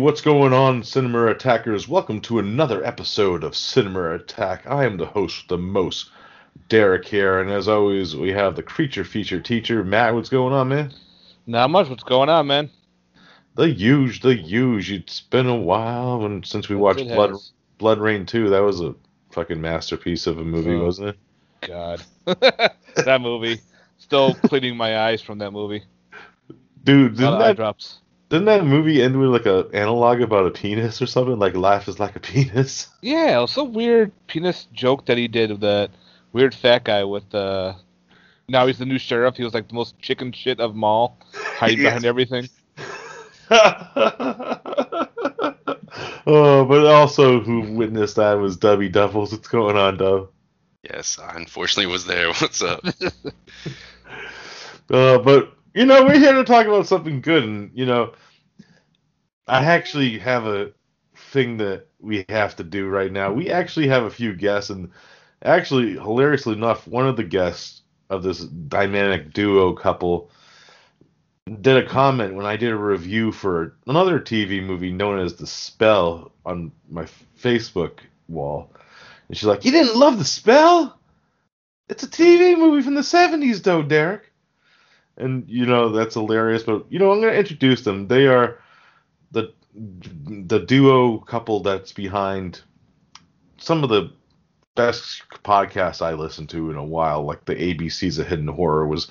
What's going on, Cinema Attackers? Welcome to another episode of Cinema Attack. I am the host, the most, Derek here, and as always, we have the creature feature teacher, Matt. What's going on, man? Not much. What's going on, man? The huge, the huge. It's been a while when, since we watched Blood Blood Rain 2. That was a fucking masterpiece of a movie, oh, wasn't it? God, that movie. Still cleaning my eyes from that movie. Dude, didn't that, eye drops. Didn't that movie end with like a analog about a penis or something? Like life is like a penis. Yeah, it was some weird penis joke that he did of that weird fat guy with uh now he's the new sheriff. He was like the most chicken shit of them all, hiding behind everything. oh, but also who witnessed that was Dubby Doubles. What's going on, Dub? Yes, I unfortunately was there. What's up? uh, but you know, we're here to talk about something good, and you know, I actually have a thing that we have to do right now. We actually have a few guests, and actually, hilariously enough, one of the guests of this dynamic duo couple did a comment when I did a review for another TV movie known as The Spell on my Facebook wall. And she's like, You didn't love The Spell? It's a TV movie from the 70s, though, Derek and you know that's hilarious. But you know, I'm going to introduce them. They are the the duo couple that's behind some of the best podcasts I listened to in a while, like the ABC's of Hidden Horror was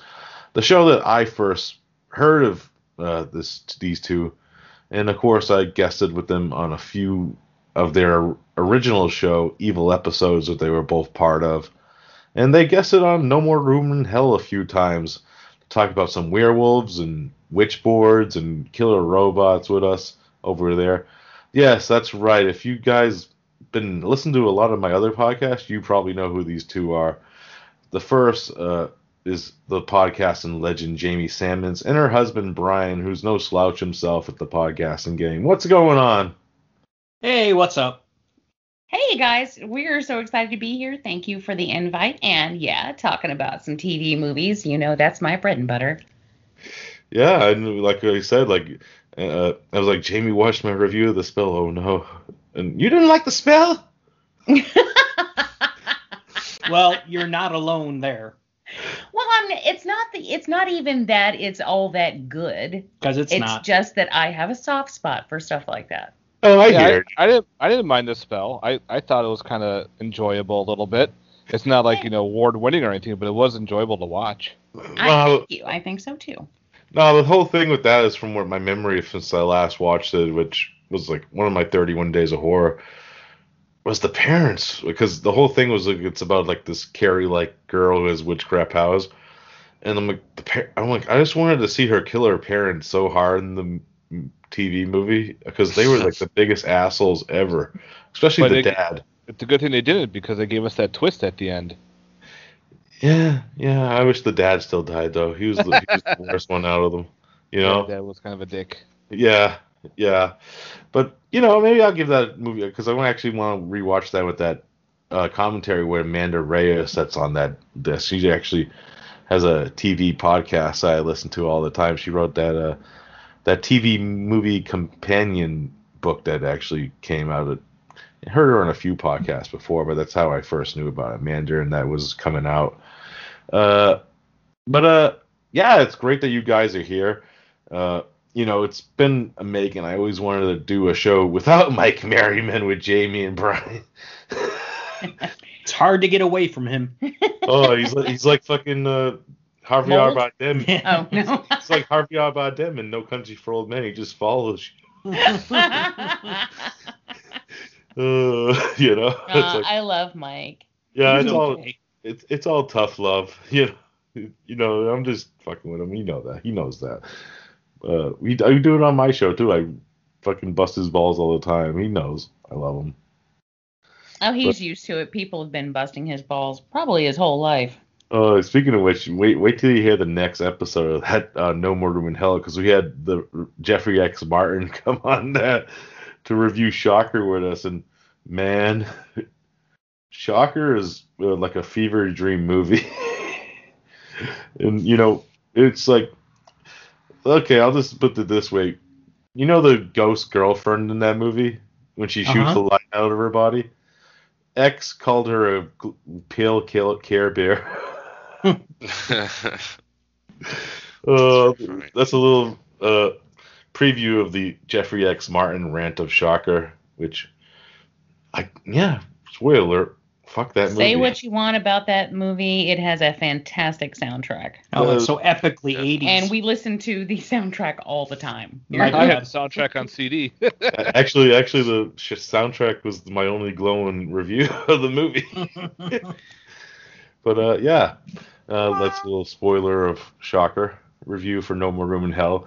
the show that I first heard of uh, this these two, and of course I guested with them on a few of their original show Evil episodes that they were both part of, and they guested on No More Room in Hell a few times talk about some werewolves and witch boards and killer robots with us over there. Yes, that's right. If you guys been listening to a lot of my other podcasts, you probably know who these two are. The first uh, is the podcast and legend Jamie Sammons and her husband Brian, who's no slouch himself at the podcasting game. What's going on? Hey, what's up? Hey guys, we're so excited to be here. Thank you for the invite. And yeah, talking about some TV movies, you know, that's my bread and butter. Yeah, and like I said, like uh, I was like, Jamie watched my review of the spell. Oh no, and you didn't like the spell? well, you're not alone there. Well, I'm, it's not the it's not even that it's all that good. Because it's, it's not. just that I have a soft spot for stuff like that. Oh, I yeah, hear. I, I, didn't. I didn't mind the spell. I, I thought it was kind of enjoyable a little bit. It's not like you know award winning or anything, but it was enjoyable to watch. I thank you. I think so too. No, the whole thing with that is from what my memory since I last watched it, which was like one of my 31 days of horror, was the parents because the whole thing was like it's about like this Carrie like girl who has witchcraft powers, and I'm like the par- I'm like I just wanted to see her kill her parents so hard in the TV movie because they were like the biggest assholes ever, especially but the dad. It's a good thing they didn't because they gave us that twist at the end. Yeah, yeah. I wish the dad still died though. He was the, he was the worst one out of them. You know, yeah, that was kind of a dick. Yeah, yeah. But you know, maybe I'll give that movie because I actually want to rewatch that with that uh, commentary where Amanda Reyes sets on that disc. She actually has a TV podcast I listen to all the time. She wrote that. Uh, that TV movie companion book that actually came out. Of, I heard her on a few podcasts before, but that's how I first knew about it. Mandarin that was coming out. Uh, but uh, yeah, it's great that you guys are here. Uh, you know, it's been amazing. I always wanted to do a show without Mike Merriman with Jamie and Brian. it's hard to get away from him. oh, he's like, he's like fucking uh, Javier Bardem. Yeah. Oh no. it's like Javier Bardem in No Country for Old Men. He just follows you. uh, you know. Uh, like, I love Mike. Yeah, He's it's okay. all it's it's all tough love. You know, you know, I'm just fucking with him. You know that. He knows that. Uh, we I do it on my show too. I fucking bust his balls all the time. He knows. I love him. Oh, he's but, used to it. People have been busting his balls probably his whole life. Uh, speaking of which, wait wait till you hear the next episode of that uh, No More Room in Hell because we had the Jeffrey X Martin come on that to review Shocker with us, and man, Shocker is uh, like a fever dream movie, and you know it's like okay, I'll just put it this way: You know the ghost girlfriend in that movie when she shoots Uh-huh. the light out of her body. X called her a pale kill Care Bear. Uh, that's a little uh, preview of the Jeffrey X Martin rant of Shocker, which I yeah, spoiler alert. Fuck that Say movie. what you want about that movie. It has a fantastic soundtrack. Oh, it's so epically 80s. And we listen to the soundtrack all the time. Yeah, I I had the soundtrack on CD. actually, actually, the soundtrack was my only glowing review of the movie. But uh, yeah, uh, that's a little spoiler of Shocker review for No More Room in Hell.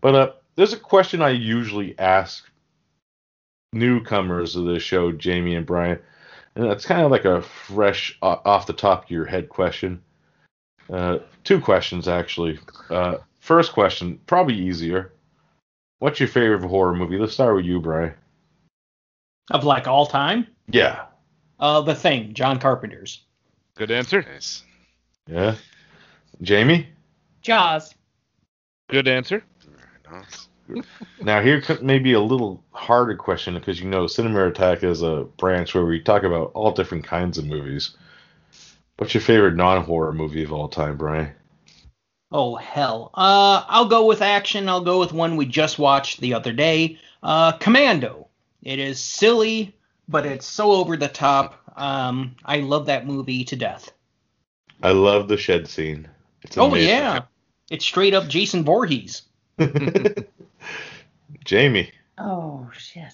But uh, there's a question I usually ask newcomers of the show, Jamie and Brian, and it's kind of like a fresh, off the top of your head question. Uh, two questions actually. Uh, first question, probably easier. What's your favorite horror movie? Let's start with you, Brian. of like all time, Yeah. uh, The Thing, John Carpenter's. Good answer. nice. Yeah. Jamie? Jaws. Good answer. Very nice. Now here co- may be a little harder question because you know Cinema Attack is a branch where we talk about all different kinds of movies. What's your favorite non-horror movie of all time, Brian? Oh hell. Uh, I'll go with action. I'll go with one we just watched the other day. Uh, Commando. It is silly, but it's so over the top. Um, I love that movie to death. I love the shed scene. It's Oh amazing. yeah, it's straight up Jason Voorhees. Jamie. Oh shit.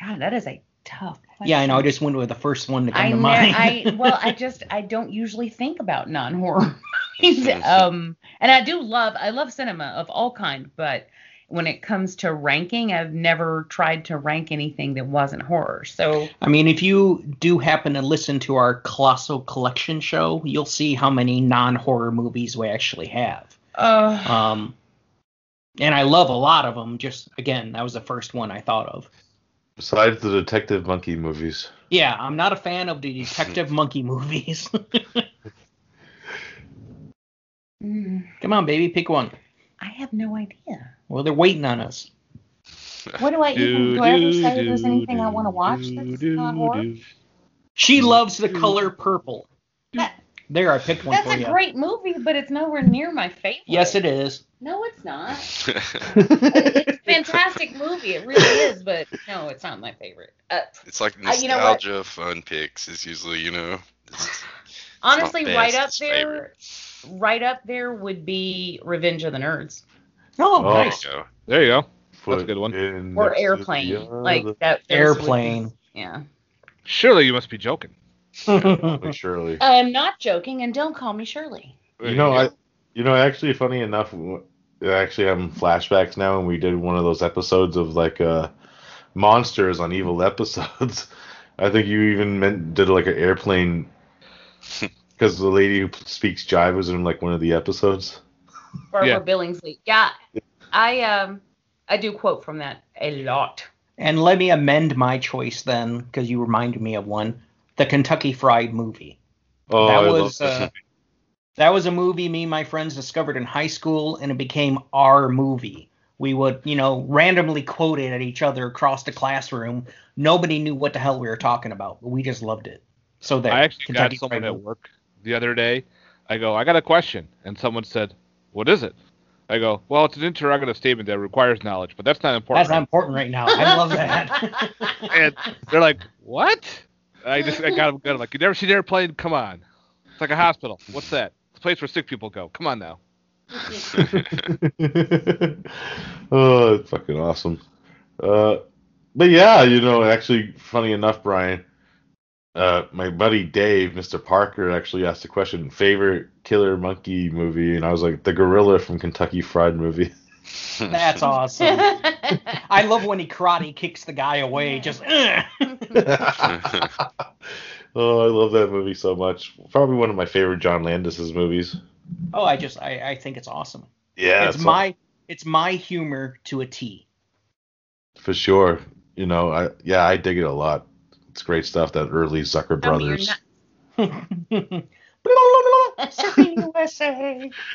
God, that is a tough question. Yeah, I know. I just went with the first one to come I, to ne- mind. I well, I just I don't usually think about non-horror movies. um, and I do love I love cinema of all kind, but when it comes to ranking, I've never tried to rank anything that wasn't horror. So I mean, if you do happen to listen to our Colossal Collection show, you'll see how many non-horror movies we actually have. uh, Um, and I love a lot of them. Just again, that was the first one I thought of. Besides the Detective Monkey movies. Yeah, I'm not a fan of the Detective Monkey movies. mm, Come on, baby, pick one. I have no idea. Well, they're waiting on us. What do I even do I ever say there's anything I want to watch do, that's do, not horror? do. She loves the color purple. That- There, I picked one That's for a you. great movie, but it's nowhere near my favorite. Yes, it is. No, it's not. it's a fantastic movie. It really is, but no, it's not my favorite. Uh, it's like Uh, you know nostalgia fun picks is usually, you know. it's- honestly, best, right up it's there, right up there would be Revenge of the Nerds Oh, Oh. there nice. you go. There you go. That's a good one. or Airplane. the Like that. those would Airplane. Yeah. Surely you must be joking. Like, Surely. I'm not joking, and don't call me Shirley. You know, I, you know, actually, funny enough, actually, I'm flashbacks now, and we did one of those episodes of like uh, monsters on evil episodes. I think you even meant did like an airplane because the lady who speaks jive was in like one of the episodes. Barbara Yeah. Billingsley. Yeah. I um I do quote from that a lot. and let me amend my choice then, because you reminded me of one. The Kentucky Fried movie. Oh, that I was that uh, that was a movie me and my friends discovered in high school, and it became our movie. We would, you know, randomly quote it at each other across the classroom. Nobody knew what the hell we were talking about, but we just loved it. So that I actually Kentucky got someone Fried at movie. work the other day. I go, I got a question, and someone said, "What is it?" I go, "Well, it's an interrogative statement that requires knowledge, but that's not important." That's not important right now. I love that. and they're like, "What?" I just I got them good. I'm like, "You never seen an airplane? Come on, it's like a hospital. What's that? It's a place where sick people go. Come on now." oh, it's fucking awesome. Uh, but yeah, you know, actually, funny enough, Brian, uh, my buddy Dave, Mr. Parker, actually asked the question: favorite killer monkey movie, and I was like, the gorilla from Kentucky Fried Movie. That's awesome. I love when he karate kicks the guy away. Just oh, I love that movie so much. Probably one of my favorite John Landis's movies. oh, I just I, I think it's awesome. Yeah, it's my it's my humor to a T. for sure. You know, I yeah, I dig it a lot. It's great stuff. That early Zucker Tell brothers. not- USA.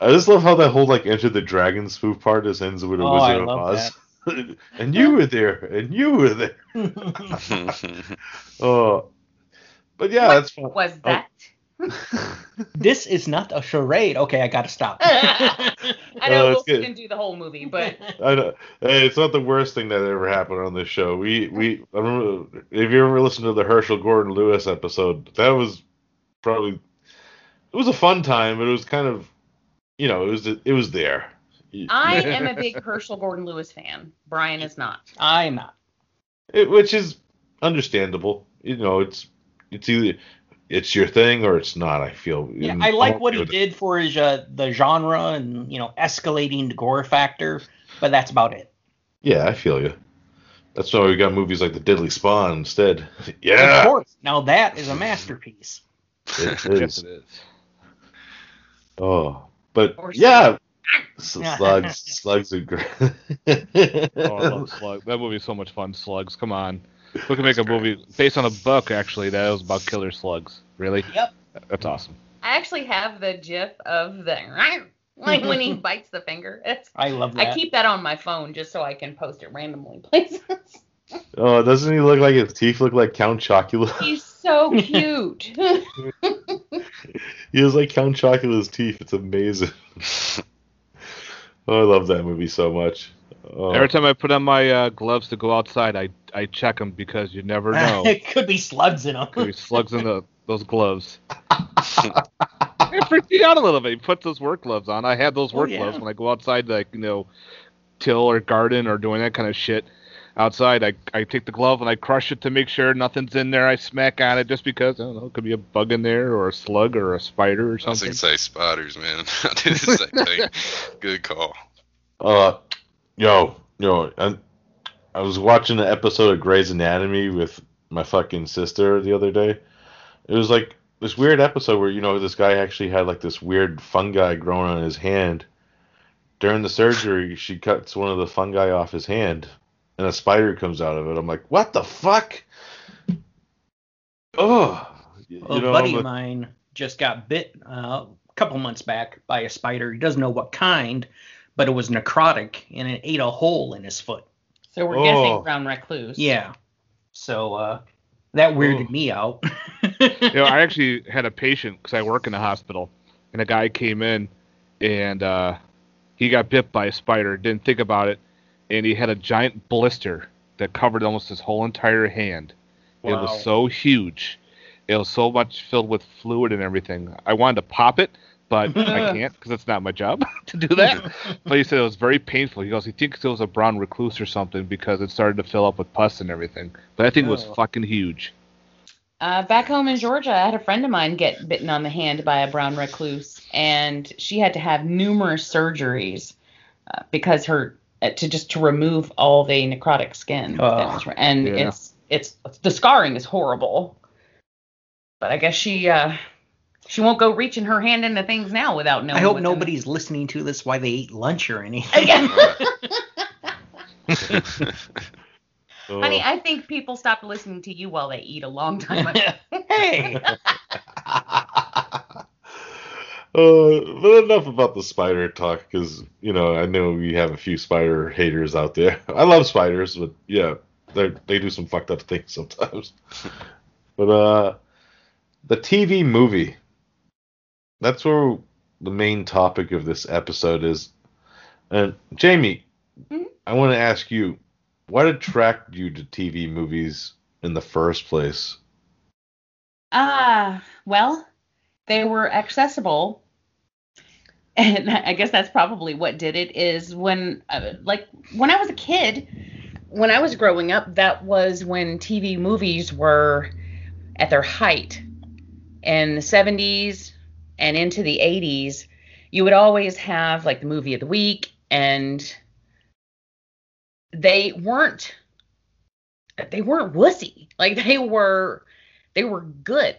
I just love how that whole like Enter the Dragon spoof part just ends with a Oh, I Wizard of love Oz. and you were there, and you were there. Oh, but yeah, What that's fun. Was oh. that? This is not a charade. Okay, I gotta stop. I know it's Wilson can do the whole movie, but I know. Hey, it's not the worst thing that ever happened on this show. We we I remember if you ever listened to the Herschell Gordon Lewis episode, that was probably it was a fun time, but it was kind of you know it was it was there. I am a big Herschell Gordon Lewis fan. Brian is not. I'm not. It, which is understandable. You know, it's it's either it's your thing or it's not. I feel. Yeah, I like what he with did for his uh, the genre and you know escalating the gore factor, but that's about it. Yeah, I feel you. That's why we got movies like The Deadly Spawn instead. Yeah, Of course. Now that is a masterpiece. it Yes, it is. Oh, but yeah, S- slugs, slugs are great. Oh, I love Slug. That movie is so much fun. Slugs. Come on. We can make a movie based on a book actually that was about killer slugs. Really? Yep. That's awesome. I actually have the gif of the like when he bites the finger. It's, I love that. I keep that on my phone just so I can post it randomly places. oh, doesn't he look like his teeth look like Count Chocula? He's so cute. he has like Count Chocula's teeth. It's amazing. oh, I love that movie so much. Oh, Every time I put on my uh, gloves to go outside, I I check them because you never know. it could be slugs in Could be slugs in the those gloves. it freaked me out a little bit. He put those work gloves on. I have those Oh, work yeah. gloves when I go outside, like you know, till or garden or doing that kind of shit. Outside, I I take the glove and I crush it to make sure nothing's in there. I smack on it just because I don't know, it could be a bug in there or a slug or a spider or I was something. gonna say spiders, man. I did the same thing. Good call. Uh, yo, yo, I, I was watching an episode of Grey's Anatomy with my fucking sister the other day. It was like this weird episode where you know this guy actually had like this weird fungi growing on his hand. During the surgery, she cuts one of the fungi off his hand, and a spider comes out of it. I'm like, what the fuck? Oh, you A know, buddy of like- mine just got bit uh, a couple months back by a spider. He doesn't know what kind, but it was necrotic and it ate a hole in his foot. so we're Oh. guessing brown recluse. Yeah. So uh, that weirded Oh. me out. you know, I actually had a patient because I work in the hospital, and a guy came in, and uh, he got bit by a spider. Didn't think about it, and he had a giant blister that covered almost his whole entire hand. It was so huge. It was so much filled with fluid and everything. I wanted to pop it, but I can't because it's not my job to do that. but he said it was very painful. He goes, he thinks it was a brown recluse or something because it started to fill up with pus and everything. But I think it was Oh. fucking huge. Uh, back home in Georgia, I had a friend of mine get bitten on the hand by a brown recluse, and she had to have numerous surgeries uh, because her uh, to just to remove all the necrotic skin. Oh. and Yeah. it's it's the scarring is horrible. But I guess she uh, she won't go reaching her hand into things now without knowing. I hope what's in nobody's listening to this while they eat lunch or anything. oh. Honey, I think people stopped listening to you while they eat a long time ago. hey. Uh, but enough about the spider talk, because you know I know we have a few spider haters out there. I love spiders, but yeah, they they do some fucked up things sometimes. but uh, the TV movie. That's where the main topic of this episode is. And Jamie, Mhm. I want to ask you, what attracted you to TV movies in the first place? Ah, well, they were accessible. And I guess that's probably what did it is when uh, like when I was a kid, when I was growing up, that was when TV movies were at their height. In the 70s and into the 80s, you would always have like the movie of the week and they weren't they weren't wussy. Like they were they were good.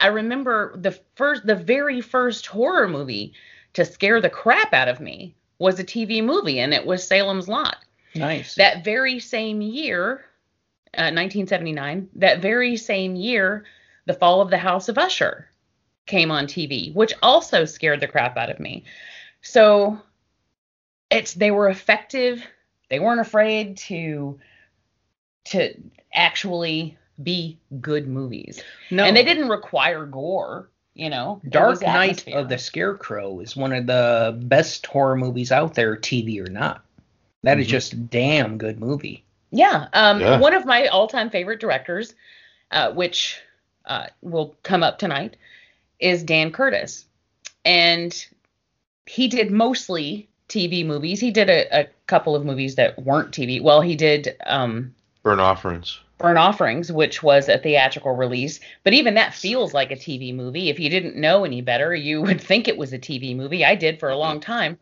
I remember the first the very first horror movie to scare the crap out of me was a TV movie and it was Salem's Lot. Nice. That very same year, uh, 1979, that very same year, The Fall of the House of Usher came on TV, which also scared the crap out of me. So it's they were effective. They weren't afraid to to actually be good movies. No, And they didn't require gore, you know. Dark Night atmosphere. of the Scarecrow is one of the best horror movies out there, TV or not. That is Mhm. just a damn good movie. Yeah, um, Yeah. one of my all-time favorite directors, uh, which uh, will come up tonight, is Dan Curtis, and he did mostly TV movies. He did a, a couple of movies that weren't TV. Well, he did um, Burnt Offerings. Burnt Offerings, which was a theatrical release, but even that feels like a TV movie. If you didn't know any better, you would think it was a TV movie. I did for a long time.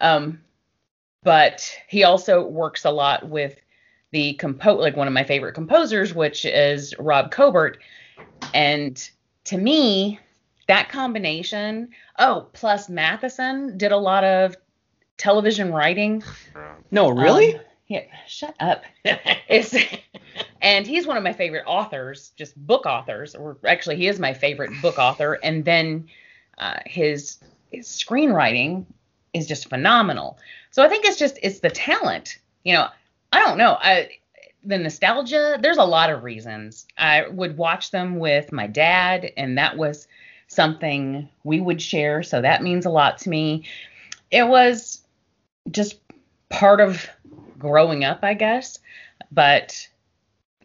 Um, but he also works a lot with the compo like one of my favorite composers, which is Rob Cobert. And to me, that combination, oh, plus Matheson did a lot of television writing. No, really? Um, yeah, shut up. It's and he's one of my favorite authors, just book authors, or actually he is my favorite book author. And then uh, his his screenwriting is just phenomenal. So I think it's just it's the talent. You know, I don't know. I the nostalgia. There's a lot of reasons. I would watch them with my dad, and that was something we would share. So that means a lot to me. It was just part of growing up, I guess. But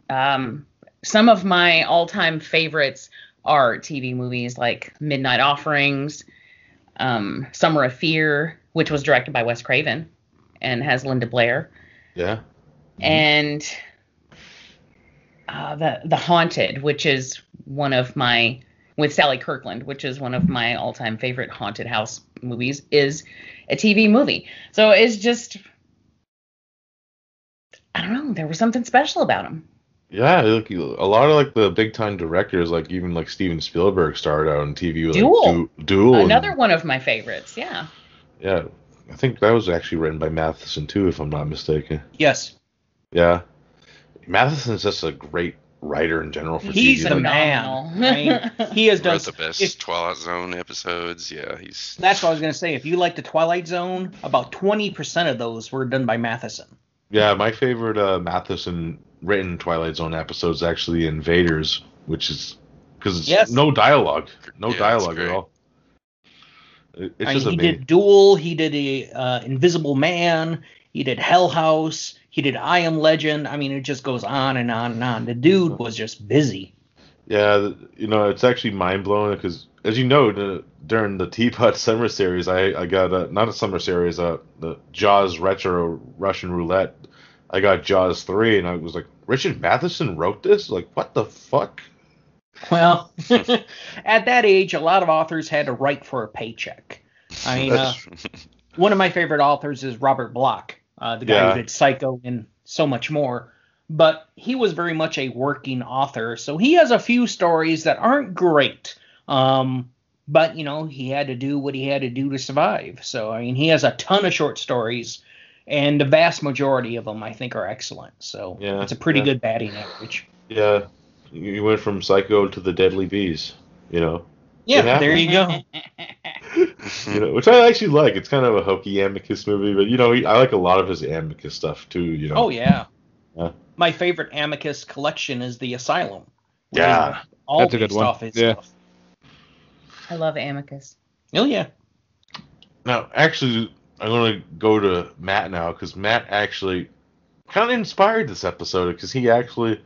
um, some of my all-time favorites are TV movies like Midnight Offerings, um, Summer of Fear, which was directed by Wes Craven and has Linda Blair, Yeah. and uh, the The Haunted, which is one of my with Sally Kirkland, which is one of my all-time favorite haunted house movies, is a TV movie. So it's just I don't know. There was something special about him. Yeah, like a lot of like the big time directors, like even like Steven Spielberg started out on TV with Duel. like, Du- Duel. and- Another one of my favorites. Yeah. yeah, I think that was actually written by Matheson too, if I'm not mistaken. yes. Yeah, Matheson's just a great writer in general for He's TV. the man. I mean, he has done the best if- Twilight Zone episodes. Yeah, he's That's what I was gonna say. If you like the Twilight Zone, about twenty percent of those were done by Matheson. Yeah, my favorite uh, Matheson written Twilight Zone episodes actually Invaders, which is because it's Yes. no dialogue, no Yeah, dialogue at all. It- It's I mean, just he amazing. did Duel. He did a uh, Invisible Man. He did Hell House. He did I Am Legend. I mean, it just goes on and on and on. The dude was just busy. Yeah, you know, it's actually mind blowing because, as you know, the, during the Teapot Summer Series, I, I got a, not a summer series, uh, the Jaws Retro Russian Roulette. I got Jaws 3, and I was like, Richard Matheson wrote this? Like, what the fuck? Well, at that age, a lot of authors had to write for a paycheck. I mean, uh, one of my favorite authors is Robert Bloch, uh, the guy Yeah. who did Psycho and so much more. But he was very much a working author, so he has a few stories that aren't great. Um, but you know, he had to do what he had to do to survive. So I mean, he has a ton of short stories, and the vast majority of them I think are excellent. So Yeah, it's a pretty yeah. good batting average. yeah, you went from Psycho to the Deadly Bees, you know? Yeah, Yeah. there you go. you know, which I actually like. It's kind of a hokey Amicus movie, but you know, I like a lot of his Amicus stuff too. You know. Oh yeah. Yeah. My favorite Amicus collection is the Asylum. Yeah. all That's a good based one. off his Yeah. stuff. I love Amicus. Oh yeah. Now, actually, I'm going to go to Matt now because Matt actually kind of inspired this episode because he actually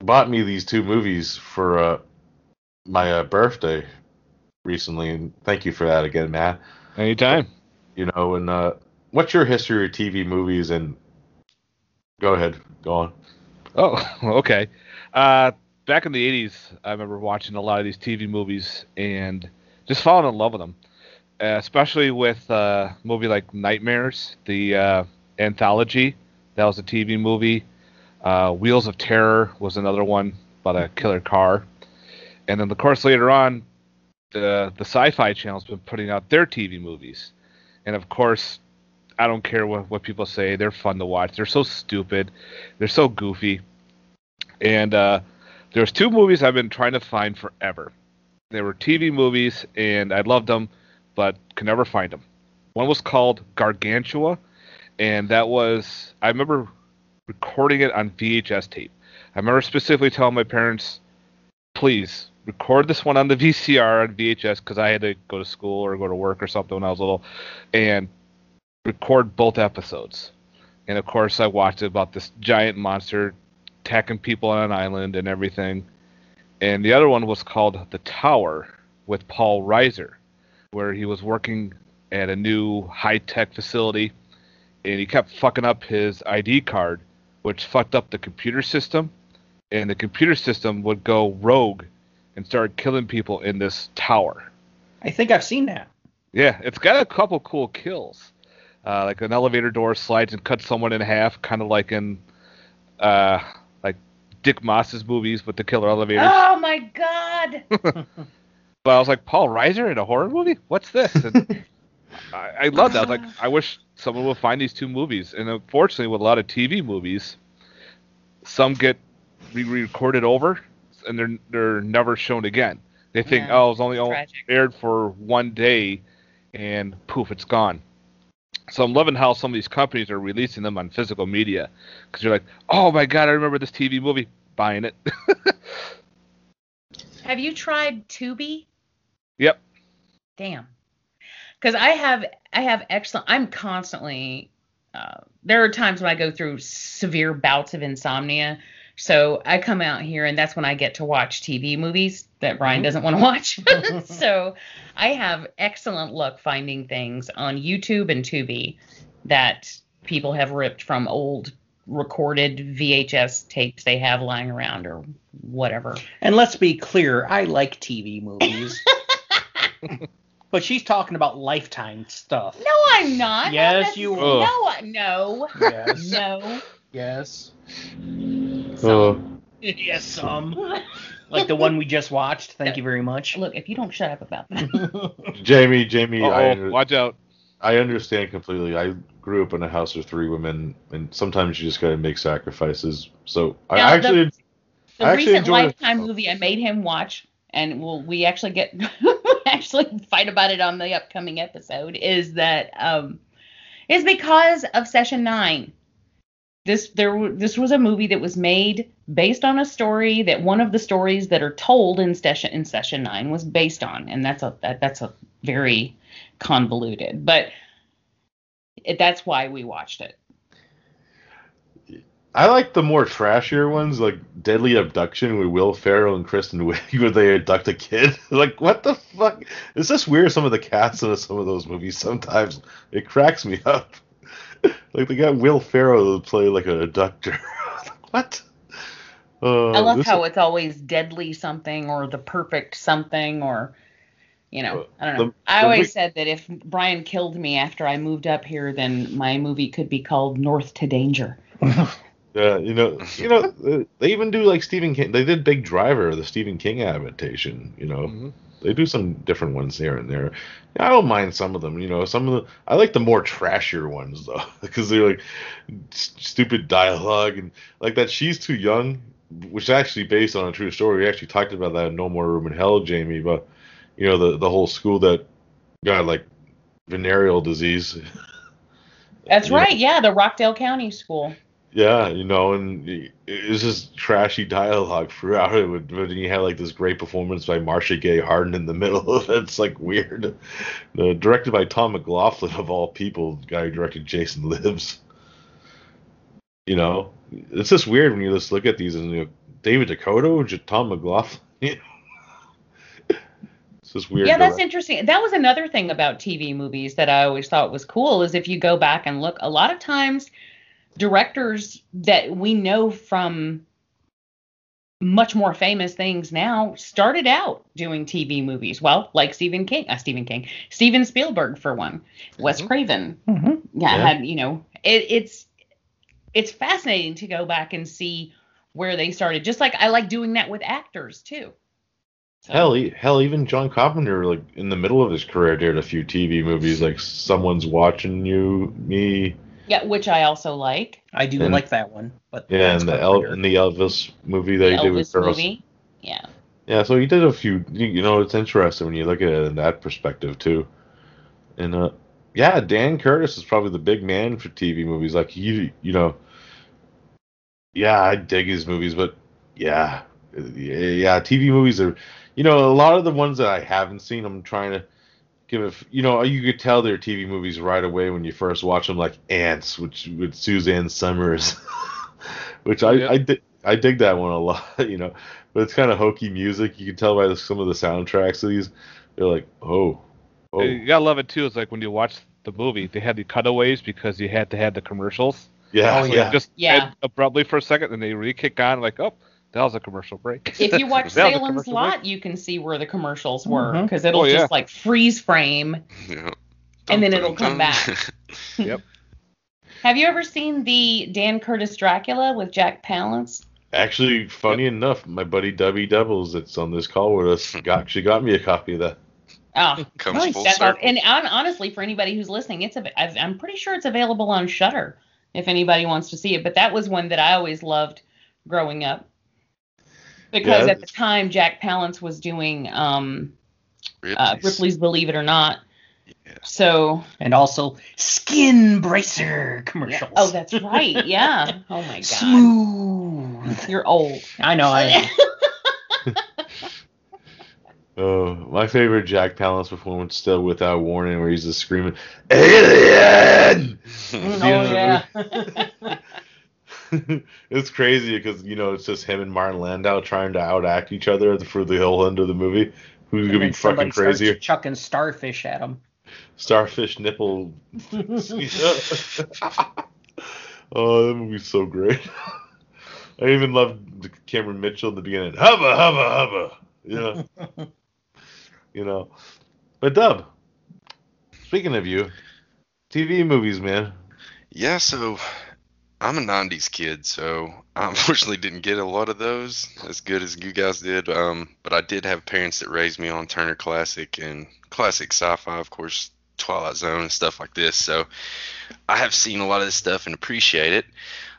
bought me these two movies for uh, my uh, birthday recently, and thank you for that again, Matt. Anytime. You know, and uh, what's your history of TV movies? And go ahead, go on. Oh, okay. Uh, back in the '80s, I remember watching a lot of these TV movies and just falling in love with them. Uh, especially with uh, a movie like Nightmares, the uh, anthology. That was a TV movie. Uh, Wheels of Terror was another one about a killer car. And then, of course, later on, the the Sci-Fi Channel's been putting out their TV movies. And of course, I don't care what, what people say. They're fun to watch. They're so stupid. They're so goofy. And uh, there's two movies I've been trying to find forever. They were TV movies, and I loved them, but could never find them. One was called Gargantua, and that was I remember recording it on VHS tape. I remember specifically telling my parents, please record this one on the VCR on VHS because I had to go to school or go to work or something when I was little, and record both episodes. And of course, I watched about this giant monster attacking people on an island and everything. And the other one was called The Tower with Paul Reiser, where he was working at a new high tech facility and he kept fucking up his ID card, which fucked up the computer system. And the computer system would go rogue and start killing people in this tower. I think I've seen that. Yeah, it's got a couple cool kills. Uh, like an elevator door slides and cuts someone in half, kind of like in uh, like Dick Maas's movies with the killer elevators. Oh my god! But I was like, Paul Reiser in a horror movie? What's this? And I, I love that. I was like, I wish someone would find these two movies. And unfortunately, with a lot of TV movies, some get re-recorded over, and they're they're never shown again. They think, Yeah, oh, it's was only tragic. aired for one day, and poof, it's gone. So I'm loving how some of these companies are releasing them on physical media because you're like, oh my god, I remember this TV movie, buying it. Have you tried Tubi? yep. Damn. Because I have I have excellent. I'm constantly. Uh, there are times when I go through severe bouts of insomnia. So I come out here and that's when I get to watch TV movies that Brian mm-hmm. doesn't want to watch. so I have excellent luck finding things on YouTube and Tubi that people have ripped from old recorded VHS tapes they have lying around or whatever. And let's be clear, I like TV movies. but she's talking about lifetime stuff. No, I'm not. Yes, you are. No, no, Yes. no. yes. Uh, yes, some. Like the one we just watched. Thank you very much. Look, if you don't shut up about that, Jamie, Jamie, I, Oh, under- watch out. I understand completely. I grew up in a house with three women, and sometimes you just got to make sacrifices. So I Now, the- actually, the I actually recent enjoyed it. Lifetime movie I made him watch, and we'll, we actually get actually fight about it on the upcoming episode, is that um, is because of Session Nine. This there this was a movie that was made based on a story that one of the stories that are told in session in Session Nine was based on, and that's a that, that's a very convoluted, but it, that's why we watched it. I like the more trashier ones, like Deadly Abduction with Will Ferrell and Kristen Wiig, where they abduct a kid. like, what the fuck? It's just weird. Some of the cast in some of those movies sometimes it cracks me up. Like they got Will Ferrell to play like an abductor. what? Uh, I love this- how it's always deadly something or the perfect something or you know, I don't know. The- I always week- said that if Brian killed me after I moved up here, then my movie could be called North to Danger. Yeah, you know, you know, uh, they even do like Stephen King. They did Big Driver, the Stephen King adaptation. You know, Mhm. They do some different ones here and there. I don't mind some of them. You know, some of the I like the more trashier ones though, because they're like s- stupid dialogue and like that. She's too young, which is actually based on a true story. We actually talked about that in No More Room in Hell, Jamie. But you know, the the whole school that got like venereal disease. That's You know, right. Yeah, the Rockdale County School. Yeah, you know, and it- it's just trashy dialogue throughout it. But then you had like this great performance by Marcia Gay Harden in the middle of it. It's like weird. Uh, directed by Tom McLoughlin of all people, the guy who directed Jason Lives. You know, it's just weird when you just look at these and you know, David Dakota, Tom McLoughlin. You know? it's just weird. yeah, that's direct- interesting. That was another thing about TV movies that I always thought was cool is if you go back and look, a lot of times directors that we know from much more famous things now started out doing TV movies. Well, like Stephen King, uh, Stephen King, Steven Spielberg for one, Wes Mhm. Craven. Mm-hmm. Yeah, Yeah. had you know, it, it's it's fascinating to go back and see where they started. Just like I like doing that with actors too. So- Hell, e- hell, even John Carpenter, like in the middle of his career, did a few TV movies, like Someone's Watching You, Me, Yeah, which I also like. I do And- like like that one. But Yeah, that's and the Carpenter. El- and the Elvis movie The they did with Elvis Carl. movie. Yeah. Yeah, so he did a few. You, you know, it's interesting when you look at it in that perspective too. And uh, yeah, Dan Curtis is probably the big man for TV movies. Like you, you know, yeah, I dig his movies, but yeah, yeah, TV movies are, you know, a lot of the ones that I haven't seen, I'm trying to give it. You know, you could tell they're TV movies right away when you first watch them, like Ants, which with Suzanne Somers, which I Yeah. I, di- I dig that one a lot. You know, but it's kind of hokey music. You can tell by the, some of the soundtracks of these. They're like, oh, oh, You gotta love it too. It's like when you watch the movie, they had the cutaways because you had to have the commercials. yeah, Oh, So yeah. just Yeah. end abruptly for a second, and they really kick on. Like, oh, that was a commercial break. If you watch That was a Salem's commercial Lot, you can see where the commercials were Mhm. because it'll Oh, yeah. just like freeze frame. Yeah. And then it'll come back. Yep. Have you ever seen the Dan Curtis Dracula with Jack Palance? Actually, funny enough, my buddy Debbie Devils that's on this call with us got she got me a copy of that. Oh, Comes nice. full That's all- circle. and honestly, for anybody who's listening, it's a, I've- I'm pretty sure it's available on Shudder if anybody wants to see it. But that was one that I always loved growing up because Yeah. at the time Jack Palance was doing um, uh, Ripley's. Ripley's Believe It or Not. Yeah. So And also skin bracer commercials. oh, that's right. Yeah. Oh my god. smooth. You're old. I know. I Oh, my favorite Jack Palance performance still without warning, where he's just screaming, "Alien!" oh Yeah. Yeah. it's crazy because you know it's just him and Martin Landau trying to outact each other for the whole end of the movie. Who's And gonna be fucking crazier? chucking starfish at him. Starfish nipple. oh, that movie's so great. I even loved Cameron Mitchell in the beginning. Hubba hubba hubba. You know. you know. But Dub, speaking of you, TV movies, man. Yeah, so I'm a 90s kid, so I unfortunately didn't get a lot of those as good as you guys did. Um, but I did have parents that raised me on Turner Classic and classic sci-fi, of course, Twilight Zone and stuff like this. So I have seen a lot of this stuff and appreciate it.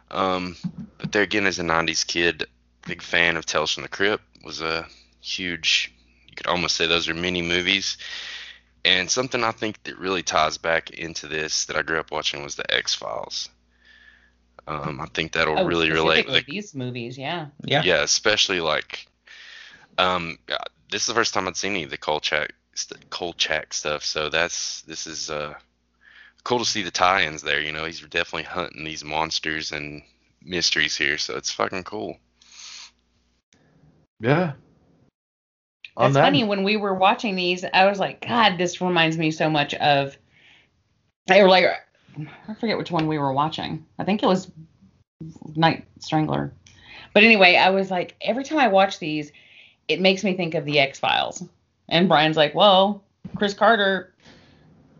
Um, but there again, as a 90s kid, big fan of Tales from the Crypt was a huge. You could almost say those are mini movies. And something I think that really ties back into this that I grew up watching was the X Files. Um, I think that'll Oh, really relate. specifically these movies, yeah. Yeah. yeah, especially like, um, uh, this is the first time I'd seen any of the Kolchak, st- Kolchak stuff. So that's this is uh cool to see the tie-ins there. You know, he's definitely hunting these monsters and mysteries here. So it's fucking cool. Yeah. On It's that- funny when we were watching these, I was like, God, this reminds me so much of. They were like, I forget which one we were watching. I think it was Night Strangler. But anyway, I was like, every time I watch these, it makes me think of the X Files. And Brian's like, well, Chris Carter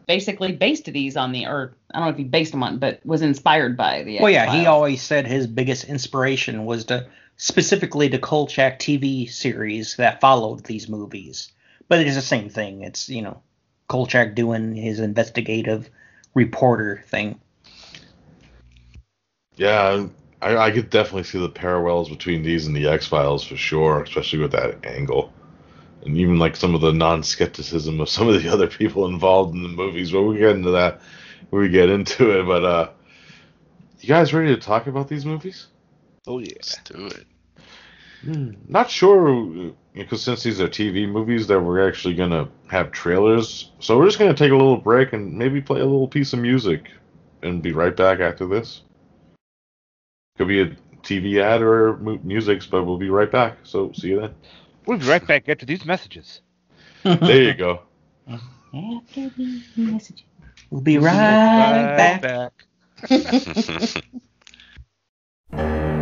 basically based these on the, or I don't know if he based them on, but was inspired by the. Well, yeah, he always said his biggest inspiration was to specifically the Kolchak TV series that followed these movies. But it's the same thing. It's you know Kolchak doing his investigative reporter thing. Yeah, I, I could definitely see the parallels between these and the X Files for sure, especially with that angle, and even like some of the non-skepticism of some of the other people involved in the movies. But we get into that when we get into it. But uh, you guys ready to talk about these movies? Oh yeah. Let's do it. Not sure because since these are TV movies, that we're actually gonna have trailers. So we're just gonna take a little break and maybe play a little piece of music, and be right back after this. Could be a TV ad or mu- music, but we'll be right back. So see you then. We'll be right back after these messages. There you go. After these messages. We'll be right, back. back.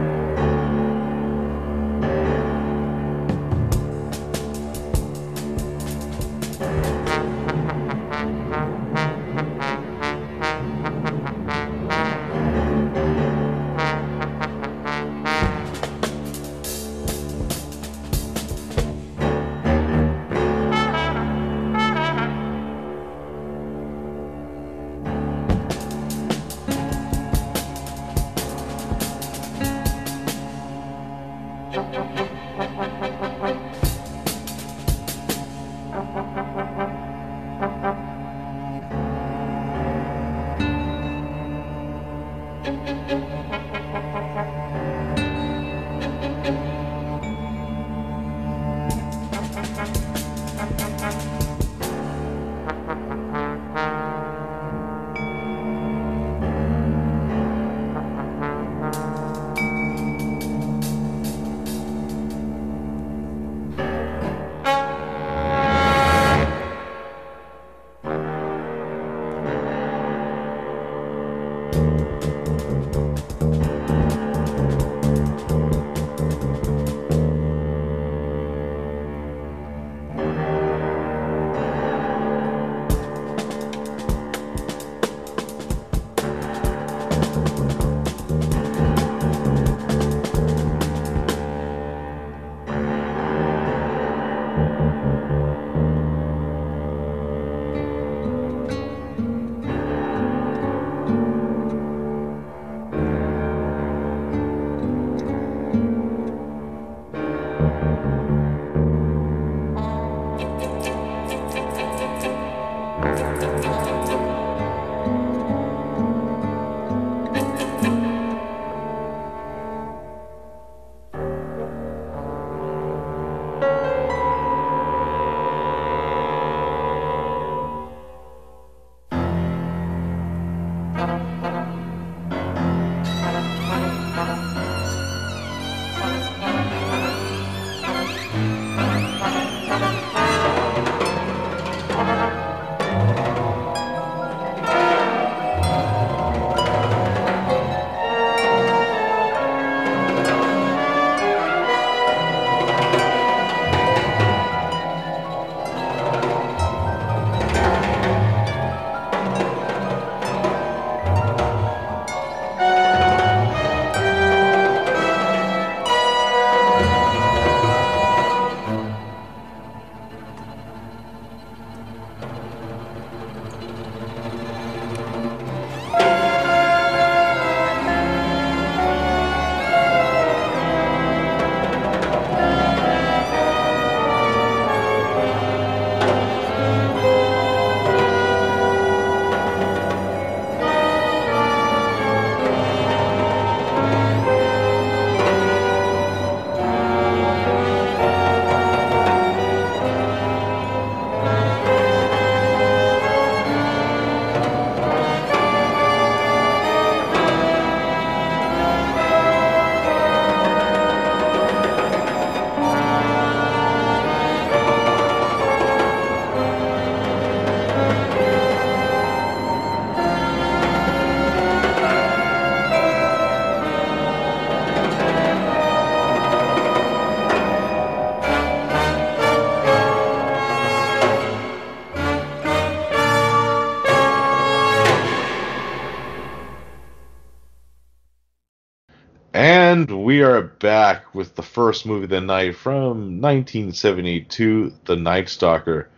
first movie of the night from 1972, The Night Stalker.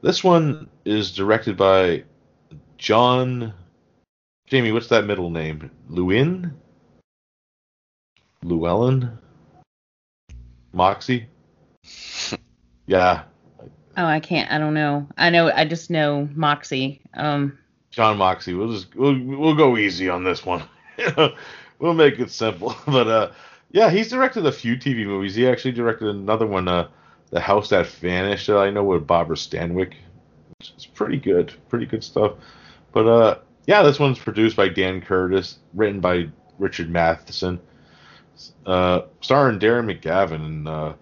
This one is directed by John. Jamie, what's that middle name? Lewin? Llewellyn? Moxey? yeah, Oh, I can't. I don't know. I know. I just know Moxey. Um, John Moxey. We'll just we'll we'll go easy on this one. we'll make it simple. But uh, yeah, he's directed a few TV movies. He actually directed another one, uh, The House That Vanished. That I know with Barbara Stanwyck. It's pretty good, pretty good stuff. But uh, yeah, this one's produced by Dan Curtis, written by Richard Matheson, uh, starring Darren McGavin, and uh,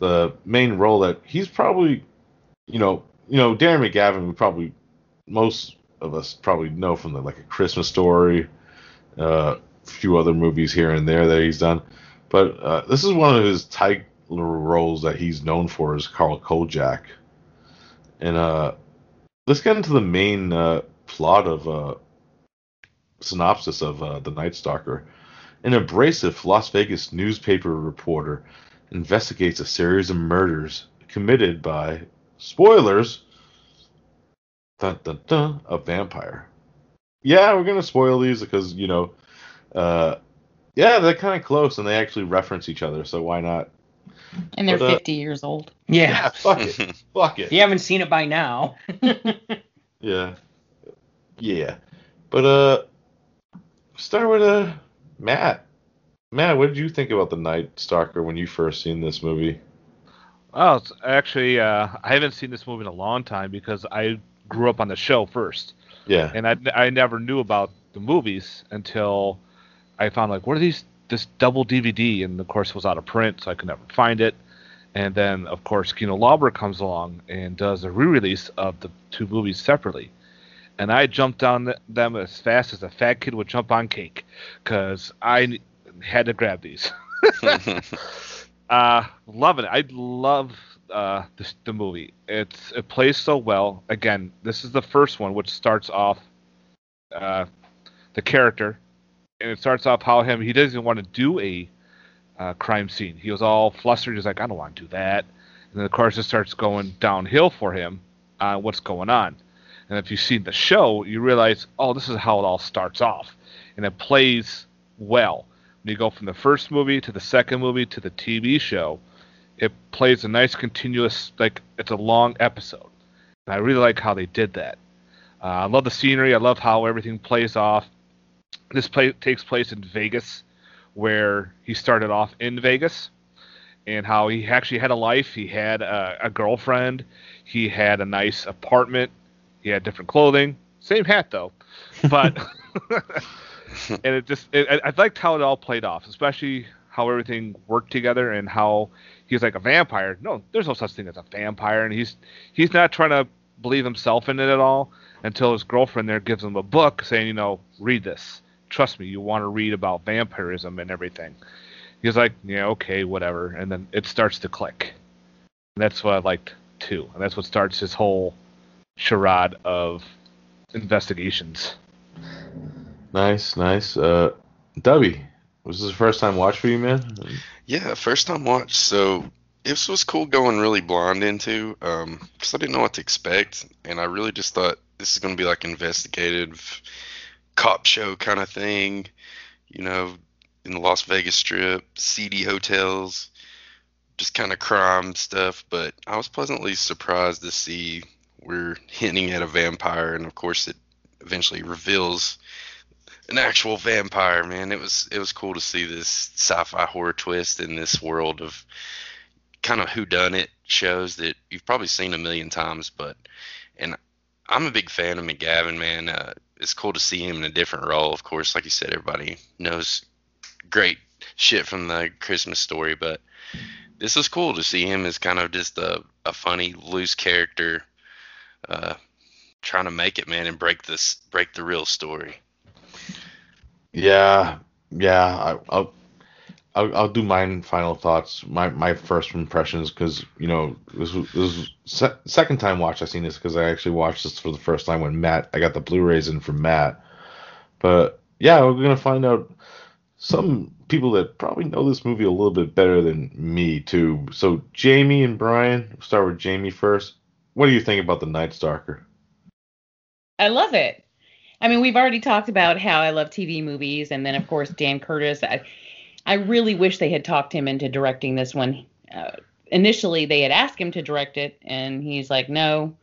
the main role that he's probably, you know, you know, Darren McGavin. We probably most of us probably know from the like a Christmas Story, uh, few other movies here and there that he's done. But uh, this is one of his title roles that he's known for is Carl Kolchak. And uh, let's get into the main uh, plot of uh, synopsis of uh, The Night Stalker. An abrasive Las Vegas newspaper reporter investigates a series of murders committed by spoilers dun, dun, dun, a vampire. Yeah, we're gonna spoil these because you know, uh, yeah, they're kind of close and they actually reference each other, so why not? and they're But, uh, 50 years old. Yeah, Yeah. fuck it, fuck it. If you haven't seen it by now, Yeah. Yeah. But uh start with uh Matt. Matt, what did you think about the Night Stalker when you first seen this movie? Oh, it's actually, uh, I haven't seen this movie in a long time because I grew up on the show first, Yeah. and I, I never knew about the movies until I found like what are these this double DVD, and of course it was out of print, so I could never find it. And then of course Kino Lorber comes along and does a re-release of the two movies separately, and I jumped on them as fast as a fat kid would jump on cake, because I had to grab these. Uh, loving it. I love uh the, the movie. It's it plays so well. Again, this is the first one, which starts off uh the character, and it starts off how him he doesn't want to do a uh, crime scene. He was all flustered. He's like, I don't want to do that. And then of course it starts going downhill for him. Uh, what's going on? And if you've seen the show, you realize, oh, this is how it all starts off, and it plays well when you go from the first movie to the second movie to the TV show, it plays a nice continuous like it's a long episode. And I really like how they did that. Uh, I love the scenery. I love how everything plays off. This play takes place in Vegas, where he started off in Vegas, and how he actually had a life. He had a, a girlfriend. He had a nice apartment. He had different clothing. Same hat though, but and it just it, I I liked how it all played off, especially how everything worked together and how he's like a vampire. No, there's no such thing as a vampire, and he's he's not trying to believe himself in it at all until his girlfriend there gives him a book saying, you know, read this. Trust me, you want to read about vampirism and everything. He's like, yeah, okay, whatever, and then it starts to click. And that's what I liked too, and that's what starts his whole charade of investigations. Nice, nice. Uh Dubby, was this the first time watch for you, man? Yeah, first time watch. So this was cool going really blind into, um, because I didn't know what to expect, and I really just thought this is gonna be like investigative cop show kind of thing, you know, in the Las Vegas Strip, seedy hotels, just kind of crime stuff. But I was pleasantly surprised to see we're hinting at a vampire, and of course it eventually reveals an actual vampire, man. It was it was cool to see this sci-fi horror twist in this world of kind of whodunit shows that you've probably seen a million times, but and I'm a big fan of McGavin, man. Uh, it's cool to see him in a different role. Of course, like you said, everybody knows great shit from the Christmas story, but this was cool to see him as kind of just a, a funny, loose character, uh, trying to make it, man, and break this break the real story. Yeah, yeah. I, I'll, I'll I'll do my final thoughts. My my first impressions because you know this was, this was se- second time watch I seen this because I actually watched this for the first time when Matt I got the Blu-rays in from Matt. But yeah, we're gonna find out some people that probably know this movie a little bit better than me too. So Jamie and Brian, we'll start with Jamie first. What do you think about the Night Stalker? I love it. I mean, we've already talked about how I love TV movies, and then of course Dan Curtis. I, I really wish they had talked him into directing this one. Uh, initially, they had asked him to direct it, and he's like, no.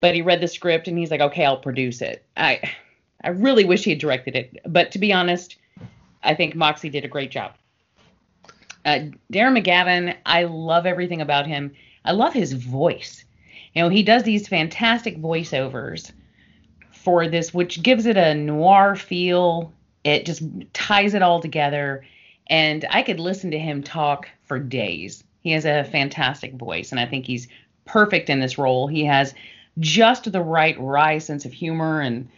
But he read the script, and he's like, okay, I'll produce it. I, I really wish he had directed it. But to be honest, I think Moxey did a great job. Uh, Darren McGavin, I love everything about him. I love his voice. You know, he does these fantastic voiceovers for this, which gives it a noir feel. It just ties it all together. And I could listen to him talk for days. He has a fantastic voice, and I think he's perfect in this role. He has just the right wry sense of humor, and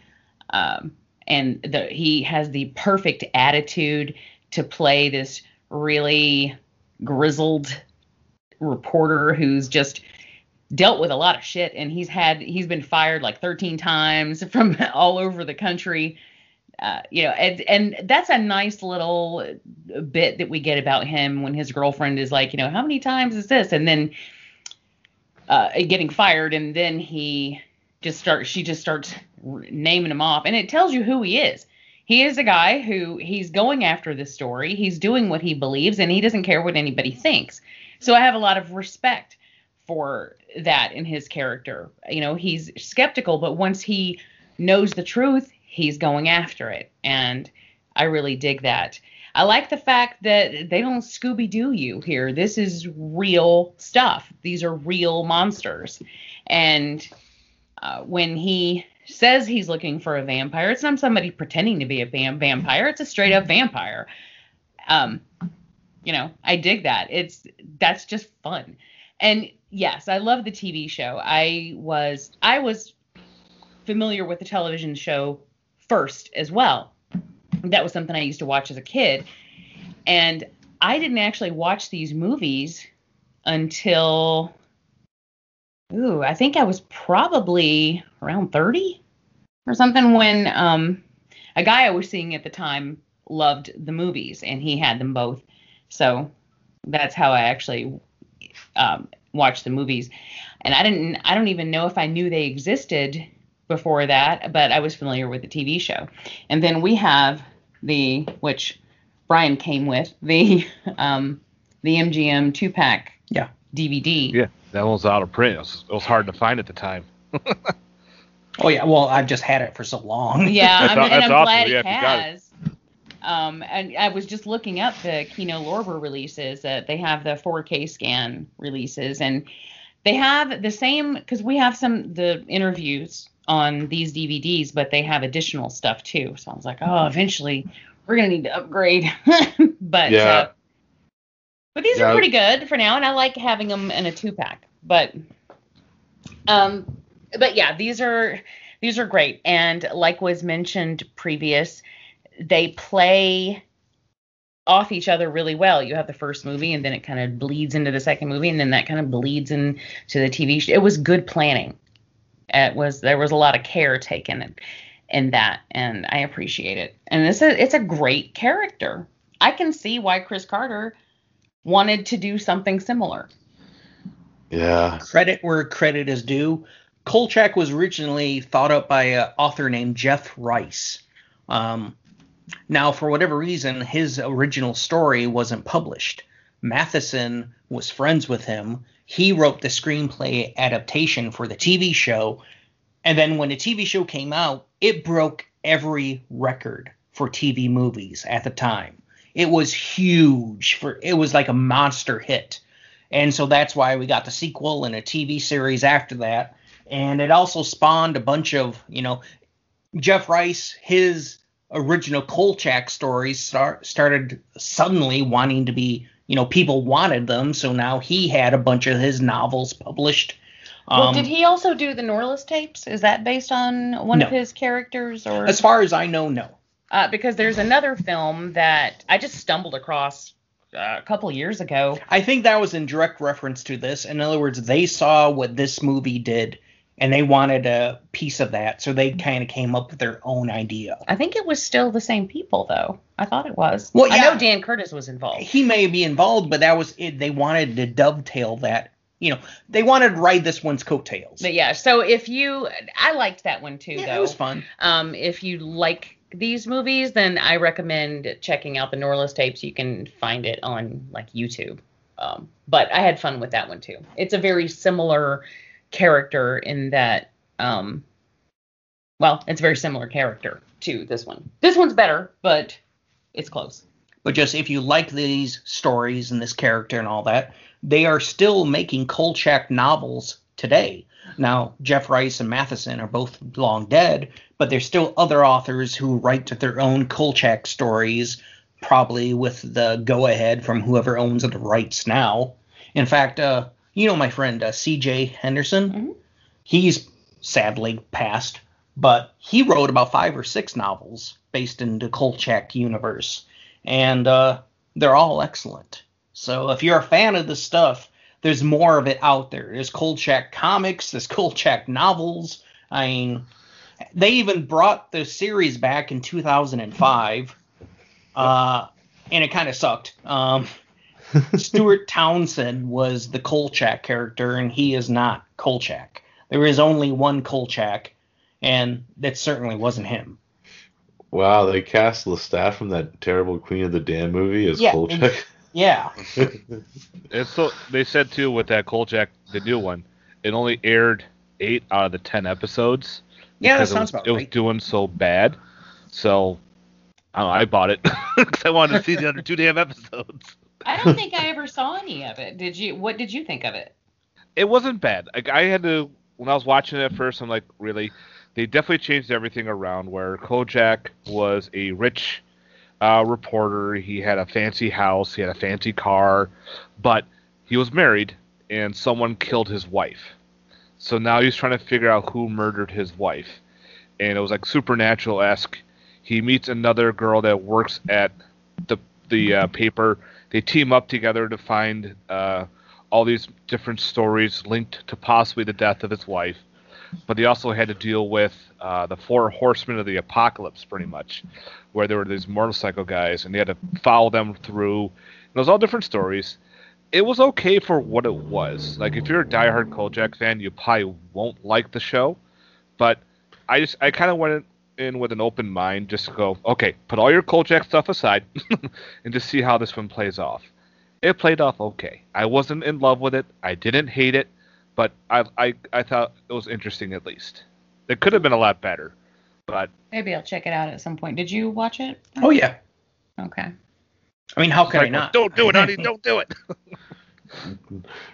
um, and the, he has the perfect attitude to play this really grizzled reporter who's just dealt with a lot of shit and he's had he's been fired like 13 times from all over the country uh, you know and and that's a nice little bit that we get about him when his girlfriend is like you know how many times is this? And then uh, getting fired and then he just starts she just starts naming him off and it tells you who he is. He is a guy who he's going after this story he's doing what he believes and he doesn't care what anybody thinks. So i have a lot of respect for that in his character. You know, he's skeptical, but once he knows the truth, he's going after it. And I really dig that. I like the fact that they don't Scooby Doo you here. This is real stuff. These are real monsters. And uh, when he says he's looking for a vampire, it's not somebody pretending to be a vam- vampire. It's a straight up vampire. Um, you know, I dig that. It's that's just fun. And yes, I love the TV show. I was I was familiar with the television show first as well. That was something I used to watch as a kid. And I didn't actually watch these movies until ooh, I think I was probably around 30 or something when um a guy I was seeing at the time loved the movies and he had them both. So that's how I actually um, watch the movies. And I didn't I don't even know if I knew they existed before that, but I was familiar with the TV show. And then we have the which Brian came with, the um the MGM two pack Yeah. DVD. Yeah, that one was out of print. It was, it was hard to find at the time. Oh yeah. Well, I've just had it for so long. Yeah, That's I mean, aw- and I'm awesome. glad Yeah, he if it. has. Um, and I was just looking up the Kino Lorber releases. Uh, they have the 4K scan releases, and they have the same because we have some the interviews on these DVDs, but they have additional stuff too. So I was like, oh, eventually we're gonna need to upgrade. but Yeah. uh, but these Yeah. are pretty good for now, and I like having them in a two pack. But um, but yeah, these are these are great, and like was mentioned previous, they play off each other really well. You have the first movie, and then it kind of bleeds into the second movie, and then that kind of bleeds into the TV. It was good planning. It was there was a lot of care taken in, in that, and I appreciate it. And it's a it's a great character. I can see why Chris Carter wanted to do something similar. Yeah. Credit where credit is due. Kolchak was originally thought up by an author named Jeff Rice. Um, now, for whatever reason, his original story wasn't published. Matheson was friends with him. He wrote the screenplay adaptation for the TV show. And then when the TV show came out, it broke every record for TV movies at the time. It was huge for it was like a monster hit. And so that's why we got the sequel and a TV series after that. And it also spawned a bunch of, you know, Jeff Rice, his original Kolchak stories start, started suddenly wanting to be, you know, people wanted them. So now he had a bunch of his novels published. well, Um, did he also do the Norliss tapes? Is that based on one of his characters, or As far as I know, no. uh, because there's another film that I just stumbled across uh, a couple years ago. I think that was in direct reference to this. In other words, they saw what this movie did and they wanted a piece of that, so they kind of came up with their own idea. I think it was still the same people though. I thought it was. Well, yeah, I know Dan Curtis was involved. He may be involved, but that was it. They wanted to dovetail that. You know, they wanted to ride this one's coattails. But yeah, so if you, I liked that one too yeah, though. it was fun. Um, if you like these movies, then I recommend checking out the Norliss tapes. You can find it on like YouTube. Um, but I had fun with that one too. It's a very similar character in that, um, well, it's a very similar character to this one. This one's better, but it's close. But just if you like these stories and this character and all that, they are still making Kolchak novels today. Now, Jeff Rice and Matheson are both long dead, but there's still other authors who write their own Kolchak stories, probably with the go ahead from whoever owns the rights now. In fact, uh, you know my friend uh, C.J. Henderson? Mhm. He's sadly passed, but he wrote about five or six novels based in the Kolchak universe, and uh, they're all excellent. So if you're a fan of this stuff, there's more of it out there. There's Kolchak comics, there's Kolchak novels. I mean, they even brought the series back in 2005, uh, and it kind of sucked. Um, Stuart Townsend was the Kolchak character, and he is not Kolchak. There is only one Kolchak, and that certainly wasn't him. Wow, they cast Lestat from that terrible Queen of the Damned movie as Yeah, Kolchak. Yeah, It's so they said too with that Kolchak, the new one, it only aired eight out of the ten episodes. yeah, that sounds it was, about it was doing so bad. So I, don't know, I bought it because I wanted to see the other two damn episodes. I don't think I ever saw any of it. Did you? What did you think of it? It wasn't bad. Like I had to when I was watching it at first, I'm like, really? They definitely changed everything around. Where Kolchak was a rich uh, reporter, he had a fancy house, he had a fancy car, but he was married and someone killed his wife. So now he's trying to figure out who murdered his wife, and it was like supernatural esque. He meets another girl that works at the the uh, paper. They team up together to find uh, all these different stories linked to possibly the death of his wife. But they also had to deal with uh, the four horsemen of the apocalypse, pretty much, where there were these motorcycle guys, and they had to follow them through. And it was all different stories. It was okay for what it was. Like if you're a diehard Kolchak fan, you probably won't like the show. But I just I kind of went in with an open mind, just go, okay, put all your Kolchak stuff aside, and just see how this one plays off. It played off okay. I wasn't in love with it. I didn't hate it, but I I, I thought it was interesting at least. It could have been a lot better, but Maybe I'll check it out at some point. Did you watch it? Oh yeah. Okay. I mean, how could I not? Don't do it, honey. Don't do it.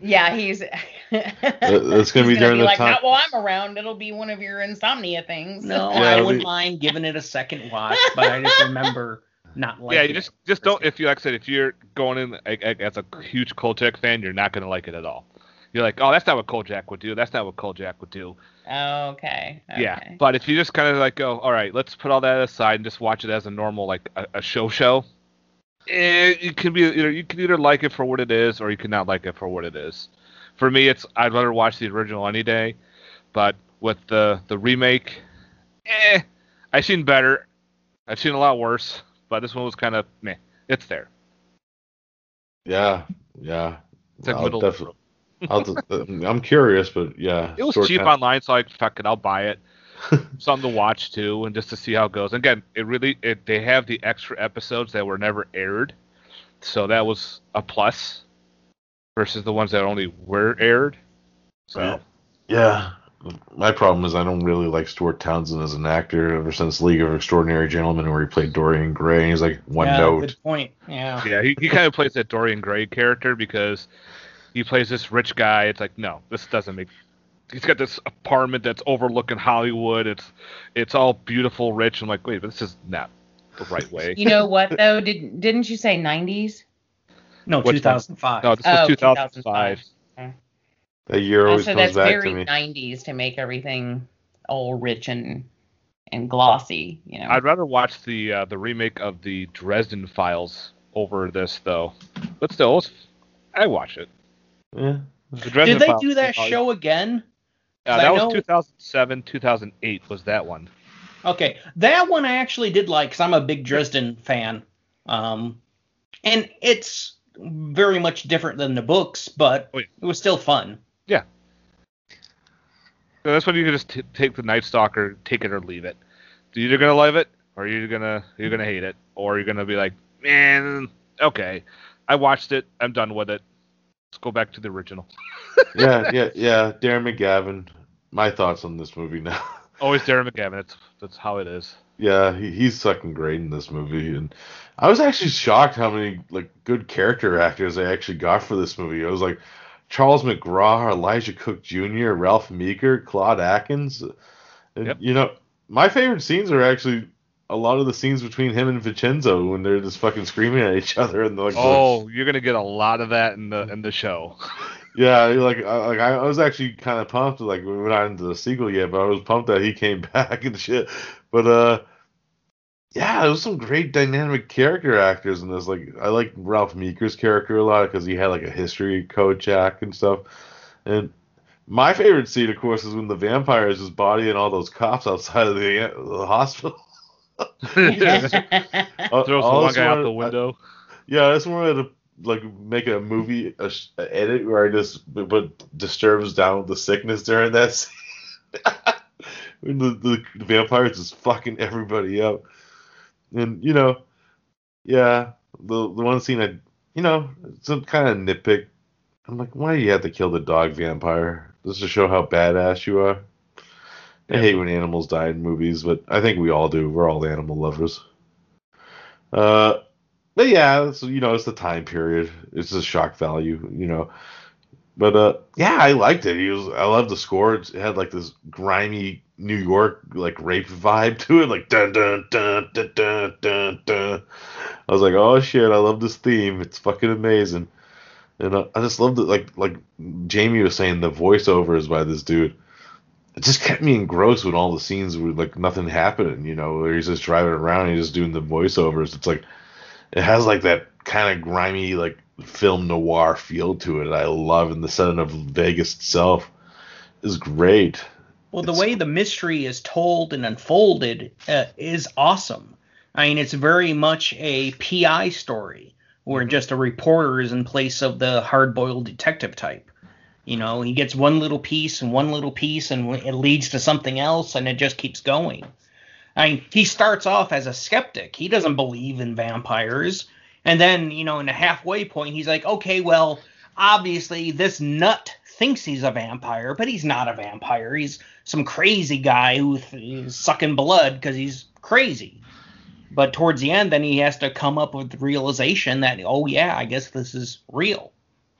Yeah, he's. that's gonna be He's during the like, time- "Not while I'm around. It'll be one of your insomnia things. No, Yeah, I wouldn't be- mind giving it a second watch, but I just remember not liking yeah, you it. just just don't. If you like I said, if you're going in like, like, as a huge Kolchak fan, you're not gonna like it at all. You're like, oh, that's not what Kolchak would do. That's not what Kolchak would do. Okay. okay. Yeah, but if you just kind of like go, all right, let's put all that aside and just watch it as a normal like a, a show show. You can be you know you can either like it for what it is or you can not like it for what it is. For me, it's I'd rather watch the original any day, but with the the remake, eh, I've seen better. I've seen a lot worse, but this one was kind of meh. It's there. yeah, yeah. It's like I'll middle. definitely- uh, I'm curious, but yeah. It was cheap online, so I fuck it, I'll buy it. Something to watch too, and just to see how it goes. Again, it really it, they have the extra episodes that were never aired, so that was a plus versus the ones that only were aired. So Yeah. Yeah. My problem is I don't really like Stuart Townsend as an actor ever since League of Extraordinary Gentlemen, where he played Dorian Gray. He's like one yeah, note. Good point. Yeah. yeah, he, he kind of plays that Dorian Gray character because he plays this rich guy. It's like no, this doesn't make. He's got this apartment that's overlooking Hollywood. It's it's all beautiful, rich. I'm like, wait, but this is not the right way. You know what though? Did didn't you say 90s? No, Which one? 2005. No, this was Oh, 2005. That year always so comes that's back very to me. 90s to make everything all rich and and glossy. You know. I'd rather watch the uh, the remake of the Dresden Files over this though. But still, I watch it. Yeah. The Dresden Did they Files do that show again? Uh, that was 2007, 2008 was that one. Okay, that one I actually did like because I'm a big Dresden fan, um, and it's very much different than the books, but Oh, yeah. it was still fun. Yeah. So that's when you can just t- take the Night Stalker, take it or leave it. You're either gonna love it, or you're gonna you're gonna hate it, or you're gonna be like, man, okay, I watched it, I'm done with it. Let's go back to the original. yeah, yeah, yeah. Darren McGavin. My thoughts on this movie now. Oh, Always Darren McGavin. That's that's how it is. Yeah, he, he's fucking great in this movie, and I was actually shocked how many like good character actors they actually got for this movie. I was like Charles McGraw, Elisha Cook Jr., Ralph Meeker, Claude Akins. And, Yep. You know, my favorite scenes are actually a lot of the scenes between him and Vincenzo when they're just fucking screaming at each other and like Oh, you're gonna get a lot of that in the in the show. Yeah, like I, like I was actually kind of pumped. Like we're not into the sequel yet, but I was pumped that he came back and shit. But uh, yeah, there was some great dynamic character actors in this. Like I like Ralph Meeker's character a lot because he had like a history Kolchak and stuff. And my favorite scene, of course, is when the vampire is just bodying all those cops outside of the, the hospital. Throws the all one guy out the window. yeah, I just wanted to like make a movie a, a edit where I just but, but disturbs down the sickness during that scene. the, the, the vampires just fucking everybody up, and you know, yeah, the the one scene I you know some kind of nitpick. I'm like, why do you have to kill the dog vampire? Just to show how badass you are. I hate when animals die in movies, but I think we all do. We're all animal lovers. Uh, but yeah, it's, you know, it's the time period. It's the shock value, you know. But uh, yeah, I liked it. He was. I loved the score. It had like this grimy New York like rape vibe to it, like dun dun dun dun dun dun dun. I was like, oh shit, I love this theme. It's fucking amazing. And uh, I just loved it. Like like Jamie was saying, the voiceovers by this dude. It just kept me engrossed with all the scenes with like nothing happening. You know, where he's just driving around, and he's just doing the voiceovers. It's like it has like that kind of grimy like film noir feel to it. I love, and the setting of Vegas itself is great. Well, the It's- way the mystery is told and unfolded uh, is awesome. I mean, it's very much a PI story where just a reporter is in place of the hard-boiled detective type. You know, he gets one little piece and one little piece, and it leads to something else, and it just keeps going. I mean, he starts off as a skeptic. He doesn't believe in vampires. And then, you know, in the halfway point, he's like, okay, well, obviously this nut thinks he's a vampire, but he's not a vampire. He's some crazy guy who's sucking blood because he's crazy. But towards the end, then he has to come up with the realization that, oh, yeah, I guess this is real.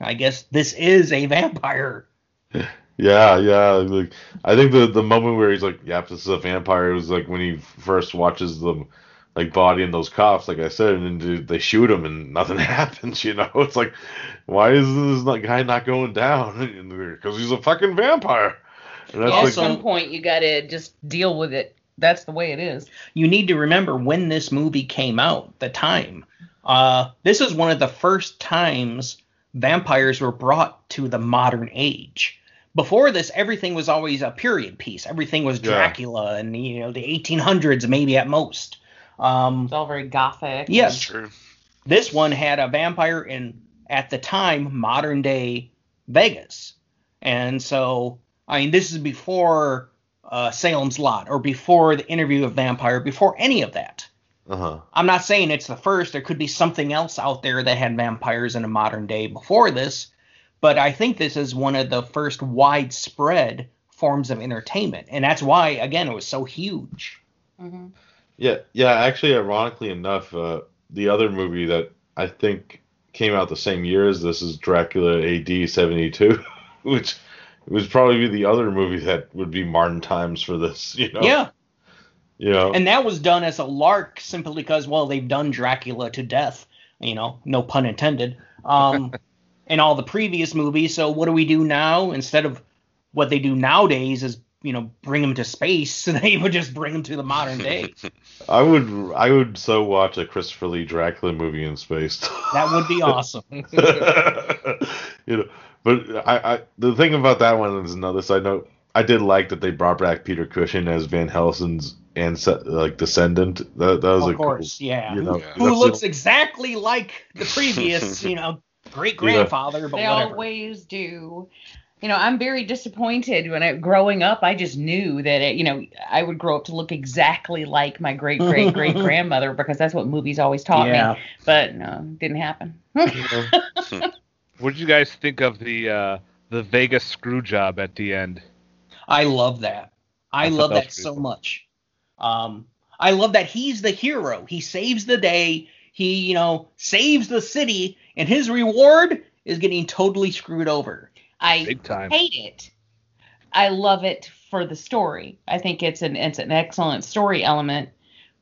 I guess this is a vampire. Yeah, yeah. Like I think the the moment where he's like, "Yep, this is a vampire," was like when he first watches them like bodying those cops, like I said, and then they shoot him and nothing happens. You know, it's like, why is this guy not going down? Because he's a fucking vampire. And that's At like, some point, you got to just deal with it. That's the way it is. you need to remember when this movie came out, the time. Uh, this is one of the first times vampires were brought to the modern age. Before this, everything was always a period piece. Everything was Yeah. Dracula and you know the 1800s, maybe at most. Um, It's all very gothic. Yes. True. this one had a vampire in at the time modern day Vegas, and so I mean this is before uh, Salem's Lot or before the Interview of Vampire, before any of that. Uh huh. I'm not saying it's the first. There could be something else out there that had vampires in a modern day before this, but I think this is one of the first widespread forms of entertainment, and that's why again it was so huge. hmm Yeah, yeah. Actually, ironically enough, uh, the other movie that I think came out the same year as this is Dracula AD seventy two, which was probably be the other movie that would be Martin times for this. You know. Yeah, Know. and that was done as a lark simply because well they've done Dracula to death, you know, no pun intended. Um, in all the previous movies. So what do we do now instead of what they do nowadays is you know bring them to space? They would just bring them to the modern day. I would I would so watch a Christopher Lee Dracula movie in space. That would be awesome. you know, but I, I the thing about that one is another side note. I did like that they brought back Peter Cushing as Van Helsing's and like descendant. That that was of a course, cool, yeah. You know, Yeah. Who looks the- exactly like the previous, you know, great grandfather, but they whatever. always do. You know, I'm very disappointed when I growing up. I just knew that it, you know I would grow up to look exactly like my great great great grandmother because that's what movies always taught yeah. me. But no, didn't happen. What did you guys think of the uh, the Vegas screw job at the end? I love that. I, I love that that so cool. much. Um, I love that he's the hero. He saves the day. He, you know, saves the city, and his reward is getting totally screwed over. I Big time. hate it. I love it for the story. I think it's an it's an excellent story element,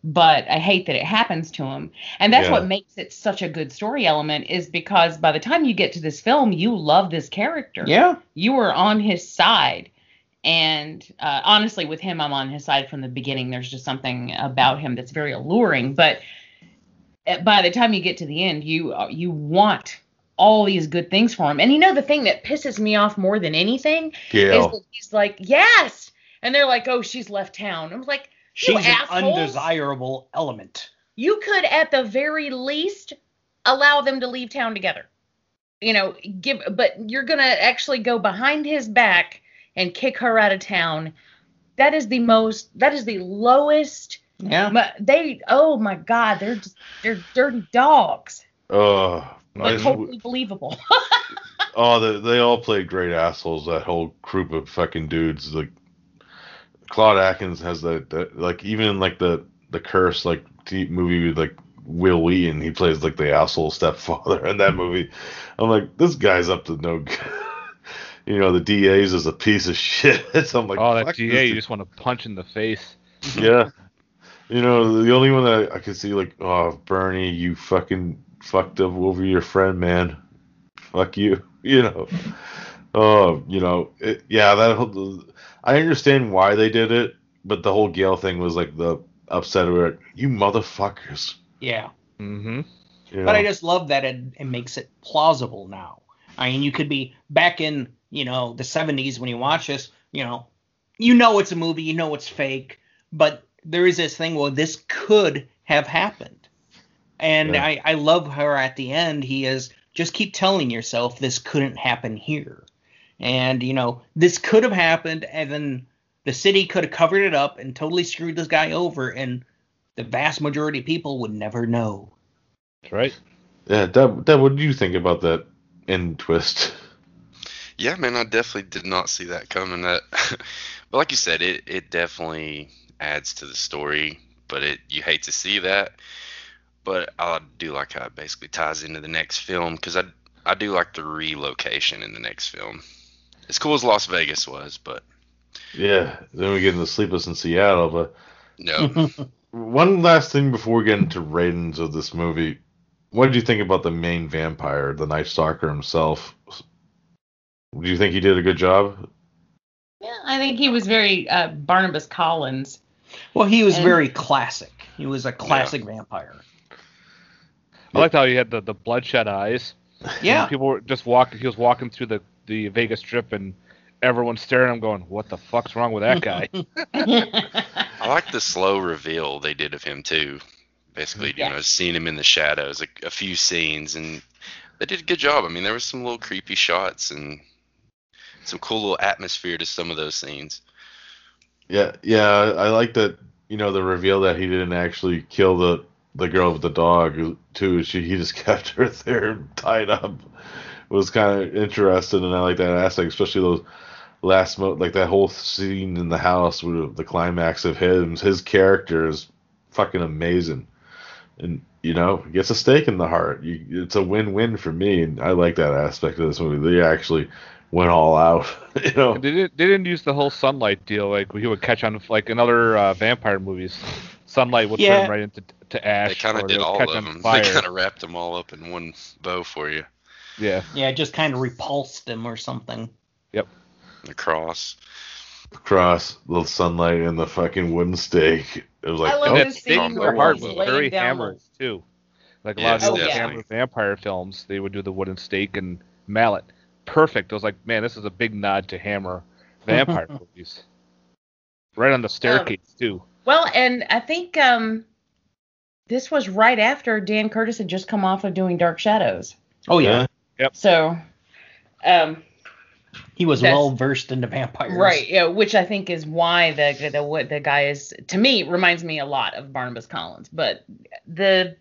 but I hate that it happens to him. And that's Yeah. what makes it such a good story element is because by the time you get to this film, you love this character. Yeah. You are on his side. And uh, honestly, with him, I'm on his side from the beginning. There's just something about him that's very alluring. But uh, by the time you get to the end, you uh, you want all these good things for him. And you know the thing that pisses me off more than anything is that he's like, yes, and they're like, oh, she's left town. I'm like, She's an undesirable element. You could at the very least allow them to leave town together. You know, give, but you're gonna actually go behind his back and kick her out of town. That is the most. That is the lowest. Yeah. But they, oh my God, they're just they're dirty dogs. Oh, I But totally believable. oh, they, they all played great assholes. That whole group of fucking dudes. Like Claude Akins has that, that like even like the the curse like t- movie with like Wil Wheaton, he plays like the asshole stepfather in that movie. I'm like, this guy's up to no good. you know, the DA's is a piece of shit. So I'm like, oh, that fuck GA, this you just want to punch in the face. yeah. You know, the only one that I could see like, oh, Bernie, you fucking fucked up over your friend, man. Fuck you. You know. Oh, you know, it, yeah, that whole, I understand why they did it, but the whole Gail thing was like the upset of it. You motherfuckers. Yeah. Mm-hmm. You But I just love that it, it makes it plausible now. I mean, you could be back in, you know, the 70s when you watch this, you know, you know it's a movie, you know it's fake, but there is this thing, well, this could have happened. And Yeah. I, I love her at the end. He is just keep telling yourself this couldn't happen here. And, you know, this could have happened, and then the city could have covered it up and totally screwed this guy over, and the vast majority of people would never know. That's right. yeah, Deb, Deb, what do you think about that end twist? Yeah, man, I definitely did not see that coming. That, but like you said, it it definitely adds to the story. But it you hate to see that. But I do like how it basically ties into the next film because I I do like the relocation in the next film. As cool as Las Vegas was, but Yeah, then we get into Sleepless in Seattle, but no, One last thing before we get into ratings of this movie. What did you think about the main vampire, the Night Stalker himself? Do you think he did a good job? yeah, I think he was very uh, Barnabas Collins. Well, he was And- very classic. He was a classic vampire. I liked how he had the, the bloodshot eyes. Yeah. People were just walking. He was walking through the, the Vegas Strip, and everyone's staring at him, going, "What the fuck's wrong with that guy?" I like the slow reveal they did of him too. Basically, you know, seeing him in the shadows, a, a few scenes, and they did a good job. I mean, there was some little creepy shots and some cool little atmosphere to some of those scenes. Yeah, yeah. I like that. You know, the reveal that he didn't actually kill the the girl with the dog too. She he just kept her there tied up. Was kind of interesting, and I like that aspect, especially those last mo like that whole scene in the house with the climax of him. His character is fucking amazing, and you know gets a stake in the heart. You, it's a win-win for me, and I like that aspect of this movie. They actually went all out. you know, they didn't. They didn't use the whole sunlight deal like he would catch on like in other uh, vampire movies. Sunlight would Yeah. turn right into to ash. They kind of did all of them. Fire. They kind of wrapped them all up in one bow for you. Yeah. Yeah, just kind of repulsed them or something. Yep. The cross. The cross the sunlight and the fucking wooden stake. It was like, I love oh, And this it's scene taken where for hard, he's very down hammers too. Like a Yeah, lot of the oh, old yeah. vampire films, they would do the wooden stake and mallet. Perfect. I was like, man, this is a big nod to Hammer vampire movies. Right on the staircase too. Well, and I think um, this was right after Dan Curtis had just come off of doing Dark Shadows. Oh yeah, Yep. So, um, he was well versed into vampires. right, yeah, which I think is why the the what the guy is to me reminds me a lot of Barnabas Collins. But the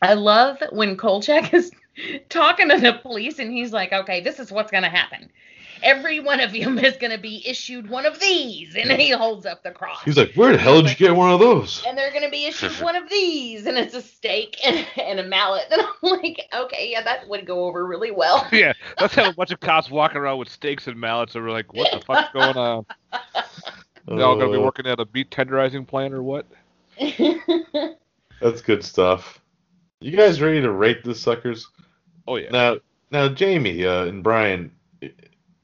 I love when Kolchak is talking to the police and he's like, "Okay, this is what's gonna happen. Every one of you is gonna be issued one of these," and he holds up the cross. He's like, where the hell did you get one of those? and they're gonna be issued one of these, and it's a steak and, and a mallet. And I'm like, okay, yeah, that would go over really well. yeah, let's have a bunch of cops walking around with steaks and mallets, and we're like, what the fuck's going on? They're all gonna be Uh, working at a meat tenderizing plant or what? That's good stuff. You guys ready to rate the suckers? Oh yeah. Now, now, Jamie uh, and Brian,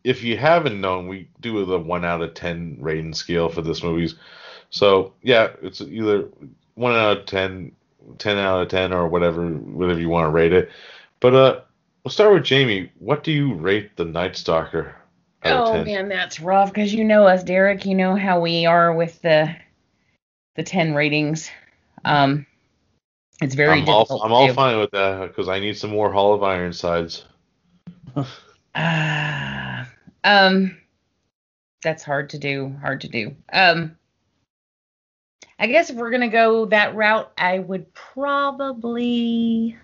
if you haven't known, we do the one out of ten rating scale for this movies. So yeah, it's either one out of 10, 10 out of ten, or whatever, whatever you want to rate it. But uh, we'll start with Jamie. What do you rate the Night Stalker out of oh ten? man, that's rough because you know us, Derek. You know how we are with the the ten ratings. Um, it's very I'm all, difficult. I'm all fine with that because I need some more Hall of Ironsides. Ah, um, that's hard to do. Hard to do. Um, I guess if we're gonna go that route, I would probably.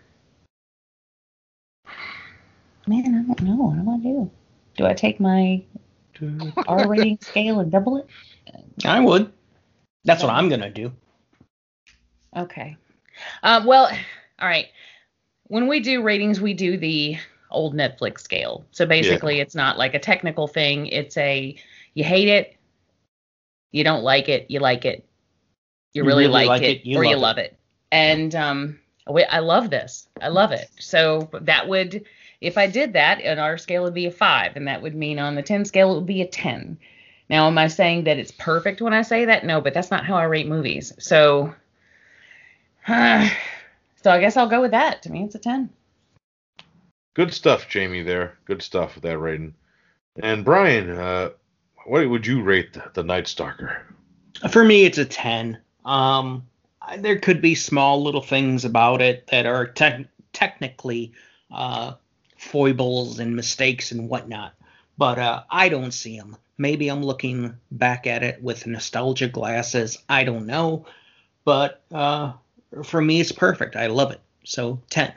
Man, I don't know. What do I do? Do I take my R rating scale and double it? I would. That's what I'm gonna do. Okay. Um, well, all right. When we do ratings, we do the old Netflix scale. So basically, it's not like a technical thing. It's a you hate it, you don't like it, you like it, you, You really, really like, like it, it, you or you love it. it. And um, we, I love this. I love it. So that would, if I did that, and our scale would be a five, and that would mean on the ten scale it would be a ten. Now, am I saying that it's perfect when I say that? No, but that's not how I rate movies. So, so I guess I'll go with that. To me, it's a 10. Good stuff, Jamie. There, good stuff with that rating. And Brian, uh, what would you rate the, the Night Stalker? For me, it's a 10. Um, I- there could be small little things about it that are tech technically uh, foibles and mistakes and whatnot, but uh, I don't see them. Maybe I'm looking back at it with nostalgia glasses. I don't know, but uh, for me, it's perfect. I love it. So 10.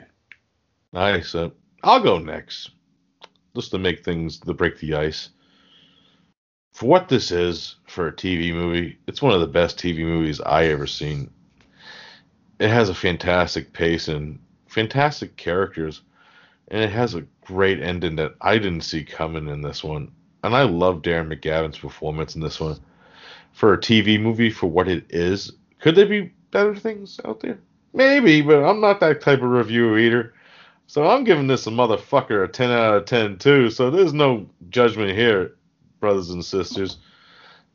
Nice. Uh, I'll go next, just to make things to break the ice. For what this is for a TV movie, it's one of the best TV movies I ever seen. It has a fantastic pace and fantastic characters, and it has a great ending that I didn't see coming in this one. And I love Darren McGavin's performance in this one. For a TV movie, for what it is, could there be better things out there? Maybe, but I'm not that type of review either. So I'm giving this a motherfucker a 10 out of 10 too. So there's no judgment here, brothers and sisters.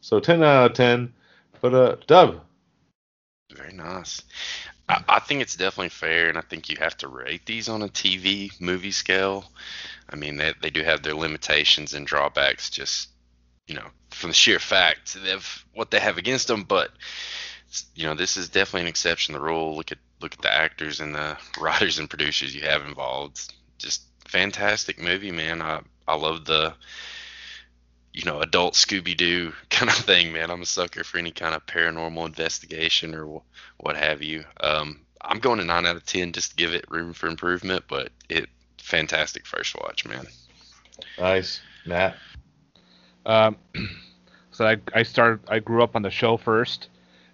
So 10 out of 10. But uh, Dub, Very nice. I, I think it's definitely fair, and I think you have to rate these on a TV movie scale. I mean, they, they do have their limitations and drawbacks, just you know, from the sheer fact of what they have against them. But you know, this is definitely an exception to the rule. Look at look at the actors and the writers and producers you have involved. Just fantastic movie, man. I I love the you know, adult Scooby Doo kind of thing, man. I'm a sucker for any kind of paranormal investigation or what have you. Um, I'm going to nine out of ten just to give it room for improvement, but it fantastic first watch, man. nice. Matt, Um, so I, I started, I grew up on the show first,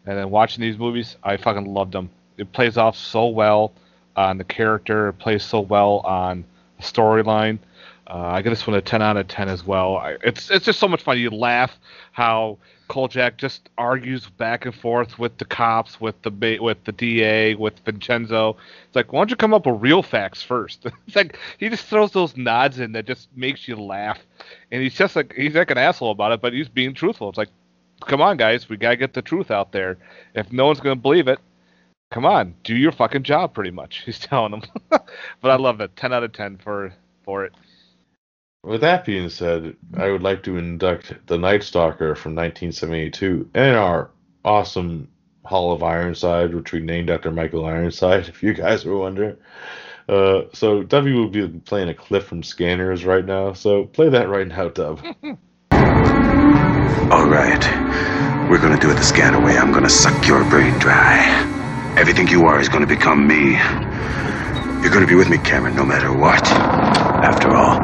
and then watching these movies, I fucking loved them. It plays off so well on the character, it plays so well on the storyline. Uh, I give this one a 10 out of 10 as well. I, it's it's just so much fun. You laugh how Kolchak just argues back and forth with the cops, with the with the DA, with Vincenzo. It's like, why don't you come up with real facts first? it's like he just throws those nods in that just makes you laugh and he's just like he's like an asshole about it, but he's being truthful. It's like, come on, guys, we gotta get the truth out there. If no one's gonna believe it, come on, do your fucking job. Pretty much, he's telling them. but I love it. Ten out of ten for for it. with that being said, I would like to induct the Night Stalker from 1972 in our awesome Hall of Ironside, which we named after Michael Ironside, if you guys were wondering. Uh, so W will be playing a clip from Scanners right now. So play that right now, Dub. All right. We're gonna do it the scanner way. I'm gonna suck your brain dry. Everything you are is gonna become me. You're gonna be with me, Cameron, no matter what. After all,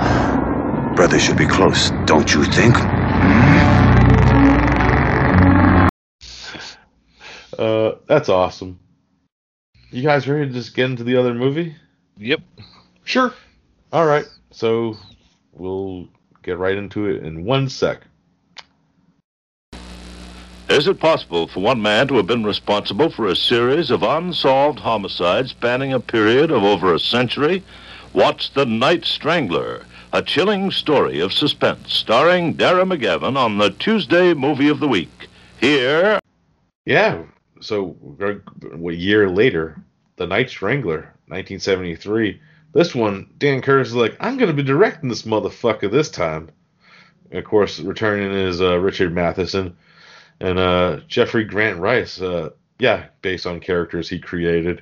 brothers should be close, don't you think? Uh, that's awesome. You guys ready to just get into the other movie? Yep. Sure. All right. So we'll get right into it in one sec. Is it possible for one man to have been responsible for a series of unsolved homicides spanning a period of over a century? Watch The Night Strangler, a chilling story of suspense starring Darren McGavin on the Tuesday Movie of the Week. Here, Yeah. So a year later, The Night Strangler, 1973. This one, Dan Curtis is like, I'm going to be directing this motherfucker this time. And of course, returning is uh, Richard Matheson and uh, Jeffrey Grant Rice. Uh, yeah, based on characters he created.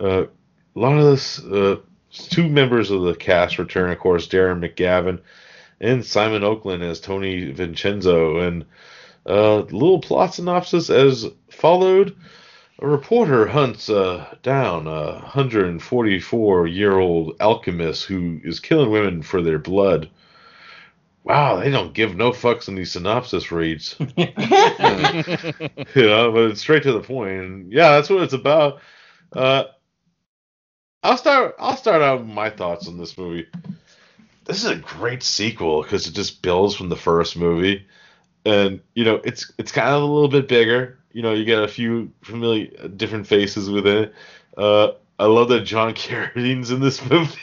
Uh, a lot of this, uh, two members of the cast return, of course, Darren McGavin and Simon Oakland as Tony Vincenzo. And uh, little plot synopsis as followed. A reporter hunts uh, down a 144 year old alchemist who is killing women for their blood. Wow, they don't give no fucks in these synopsis reads. you know, but it's straight to the point. And yeah, that's what it's about. Uh, I'll start. I'll start out with my thoughts on this movie. This is a great sequel because it just builds from the first movie, and you know it's it's kind of a little bit bigger. You know, you get a few familiar different faces within it. Uh, I love that John Carradine's in this movie.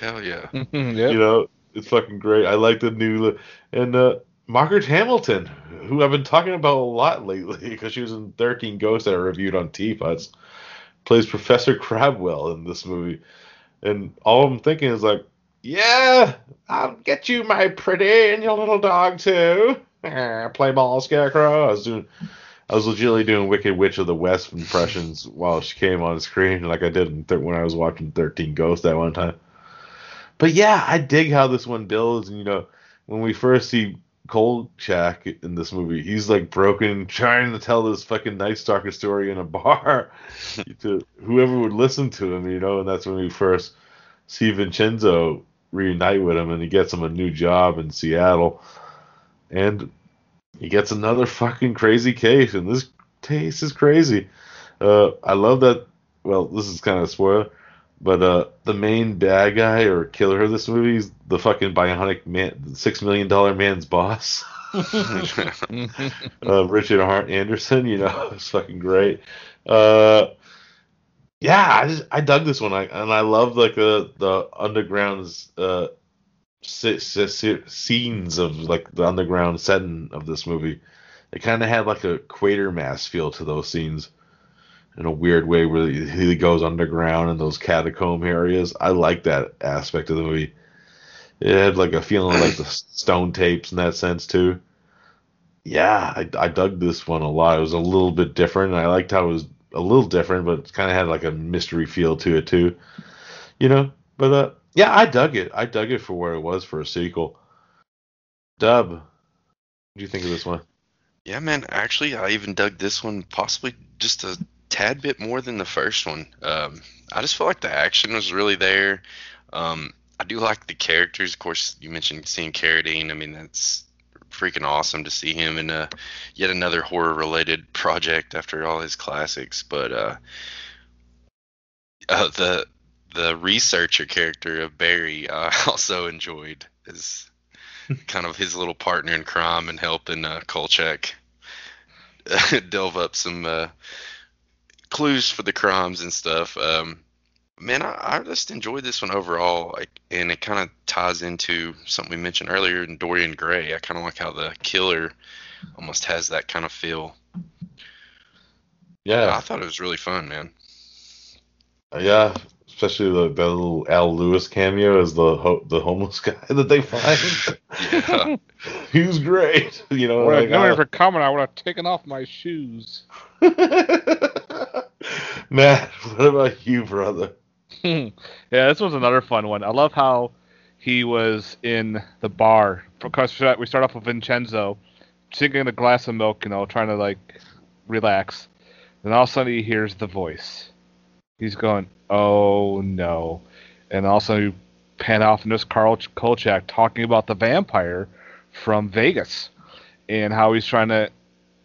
Hell yeah. yep. You know, it's fucking great. I like the new and uh, Margaret Hamilton, who I've been talking about a lot lately because she was in 13 Ghosts that I reviewed on Teapots, plays Professor Crabwell in this movie. And all I'm thinking is like, yeah, I'll get you, my pretty, and your little dog too. Play ball, scarecrow. I was doing, I was legitimately doing Wicked Witch of the West impressions while she came on screen, like I did when I was watching 13 Ghosts that one time. But yeah, I dig how this one builds. And you know, when we first see Kolchak in this movie, he's like broken, trying to tell this fucking Night Stalker story in a bar to whoever would listen to him, you know. And that's when we first see Vincenzo reunite with him, and he gets him a new job in Seattle, and he gets another fucking crazy case, and this case is crazy. Uh, I love that. Well, this is kind of a spoiler. But uh, the main bad guy or killer of this movie is the fucking bionic man, six million dollar man's boss, uh, Richard Hart Anderson. You know, it's fucking great. Uh, yeah, I just I dug this one, I, and I love like the the underground uh, scenes of like the underground setting of this movie. It kind of had like a Quatermass feel to those scenes in a weird way where he goes underground in those catacomb areas. I like that aspect of the movie. It had like a feeling like the stone tapes in that sense too. Yeah, I, I dug this one a lot. It was a little bit different. I liked how it was a little different, but it kind of had like a mystery feel to it too. You know, but uh, yeah, I dug it. I dug it for where it was for a sequel. Dub, what do you think of this one? Yeah, man. Actually, I even dug this one possibly just a tad bit more than the first one. Um, I just felt like the action was really there. Um, I do like the characters. Of course, you mentioned seeing Carradine. I mean, that's freaking awesome to see him in a yet another horror-related project after all his classics. But uh, uh, the the researcher character of Barry, I also enjoyed as kind of his little partner in crime and helping uh, Kolchak delve up some uh, clues for the crimes and stuff. Um, man, I, I just enjoyed this one overall, like, and it kind of ties into something we mentioned earlier in Dorian Gray. I kind of like how the killer almost has that kind of feel. Yeah, I thought it was really fun, man. yeah. Especially the, that little Al Lewis cameo as the ho- the homeless guy that they find. Yeah. he was great. You know, Well, like, if you uh, for coming, I would have taken off my shoes. Matt, what about you, brother? yeah, this was another fun one. I love how he was in the bar. Because we start off with Vincenzo drinking a glass of milk, you know, trying to like relax. Then all of a sudden he hears the voice. He's going, "Oh no!" And also, you pan off and Carl Kolchak talking about the vampire from Vegas and how he's trying to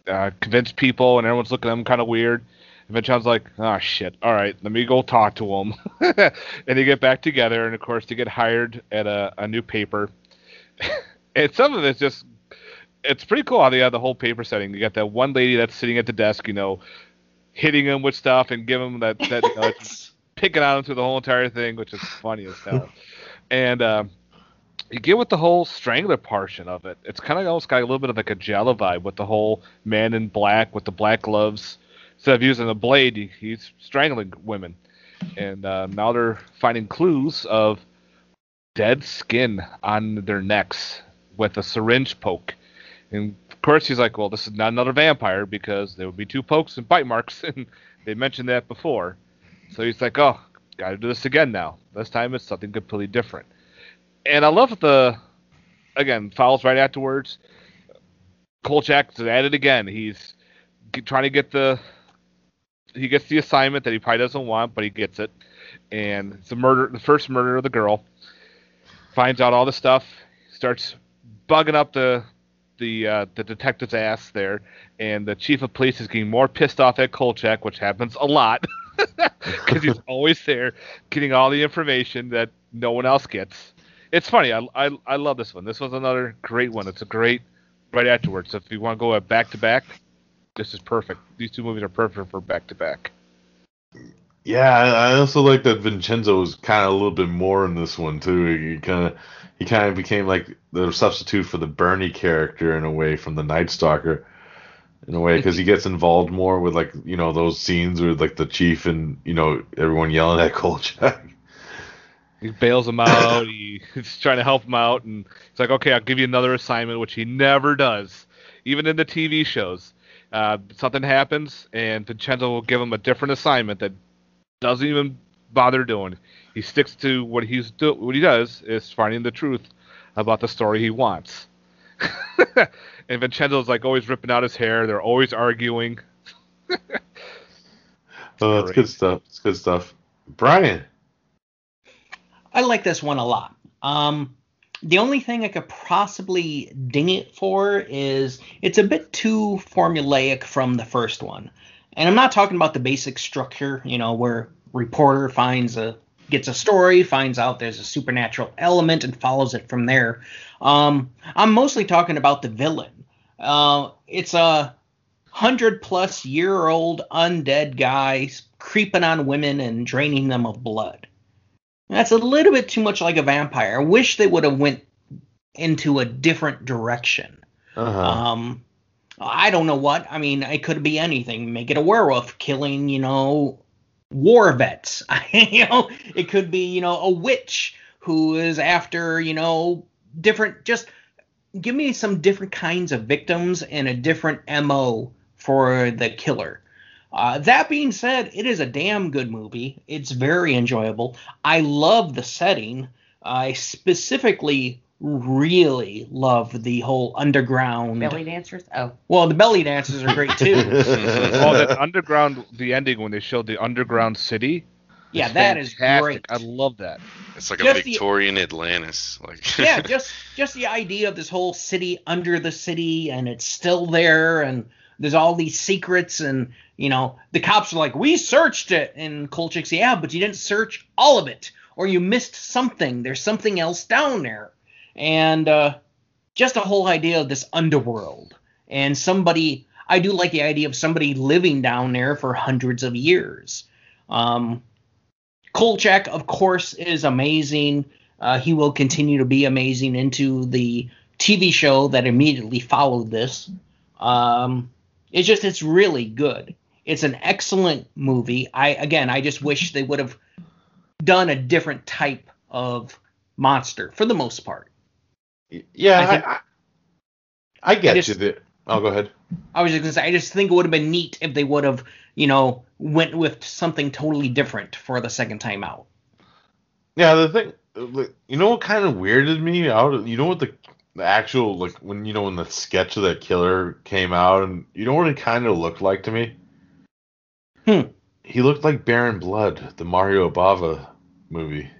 uh, convince people, and everyone's looking at him kind of weird. And Vincenzo's like, "Oh shit! All right, let me go talk to him." and they get back together, and of course they get hired at a, a new paper. and some of it's just it's pretty cool how they have the whole paper setting. You got that one lady that's sitting at the desk, you know, hitting him with stuff and giving him that that picking on him through the whole entire thing, which is funny as hell. and um, you get with the whole strangler portion of it. It's kind of almost got a little bit of like a giallo vibe with the whole man in black with the black gloves. Instead of using a blade, he, he's strangling women. And uh, now they're finding clues of dead skin on their necks with a syringe poke. And course, he's like, "Well, this is not another vampire because there would be two pokes and bite marks, and they mentioned that before." So he's like, "Oh, got to do this again now. This time it's something completely different." And I love the, again, follows right afterwards. Kolchak's at it again. He's trying to get the, he gets the assignment that he probably doesn't want, but he gets it, and it's the murder, the first murder of the girl. Finds out all the stuff, starts bugging up the the uh, the detective's ass there, and the chief of police is getting more pissed off at Kolchak, which happens a lot because he's always there, getting all the information that no one else gets. It's funny. I, I I love this one. This was another great one. It's a great right afterwards. If you want to go back to back, this is perfect. These two movies are perfect for back to back. Yeah, I also like that Vincenzo was kind of a little bit more in this one too. He kind of he kind of became like the substitute for the Bernie character in a way from the Night Stalker, in a way because he gets involved more with like you know those scenes with like the chief and you know everyone yelling at Kolchak. He bails him out. he, he's trying to help him out, and he's like, "Okay, I'll give you another assignment," which he never does, even in the TV shows. Uh, something happens, and Vincenzo will give him a different assignment that doesn't even bother doing. He sticks to what he's do- what he does is finding the truth about the story he wants. and Vincenzo's like always ripping out his hair. They're always arguing. Oh, that's good stuff. It's good stuff. Brian. I like this one a lot. Um, the only thing I could possibly ding it for is it's a bit too formulaic from the first one. And I'm not talking about the basic structure, you know, where reporter finds a gets a story, finds out there's a supernatural element, and follows it from there. Um, I'm mostly talking about the villain. Uh, it's a hundred plus year old undead guy creeping on women and draining them of blood. That's a little bit too much like a vampire. I wish they would have went into a different direction. Uh-huh. Um, I don't know what. I mean, it could be anything. Make it a werewolf killing, you know, war vets. you know, it could be, you know, a witch who is after, you know, different. Just give me some different kinds of victims and a different mo for the killer. Uh, that being said, it is a damn good movie. It's very enjoyable. I love the setting. I specifically really love the whole underground. Belly dancers. Oh, Well, the belly dancers are great too. oh, that underground, the ending when they showed the underground city. yeah, is that is fantastic. great. I love that. It's like a Just the- Victorian Atlantis. Like yeah, just just the idea of this whole city under the city and it's still there and there's all these secrets and you know the cops are like we searched it and Kolchak's yeah but you didn't search all of it or you missed something there's something else down there and uh, just the whole idea of this underworld and somebody I do like the idea of somebody living down there for hundreds of years. Um, Kolchak, of course, is amazing. Uh, he will continue to be amazing into the TV show that immediately followed this. Um, it's just it's really good. It's an excellent movie. I again, I just wish they would have done a different type of monster for the most part. Yeah, I I, think- I, I get just- you. There. Oh, go ahead. I was just gonna say, I just think it would have been neat if they would have, you know, went with something totally different for the second time out. Yeah, the thing, like, you know what kind of weirded me out? You know what the, the actual, like, when, you know, when the sketch of that killer came out, and you know what it kind of looked like to me? Hmm. He looked like Baron Blood, the Mario Bava movie.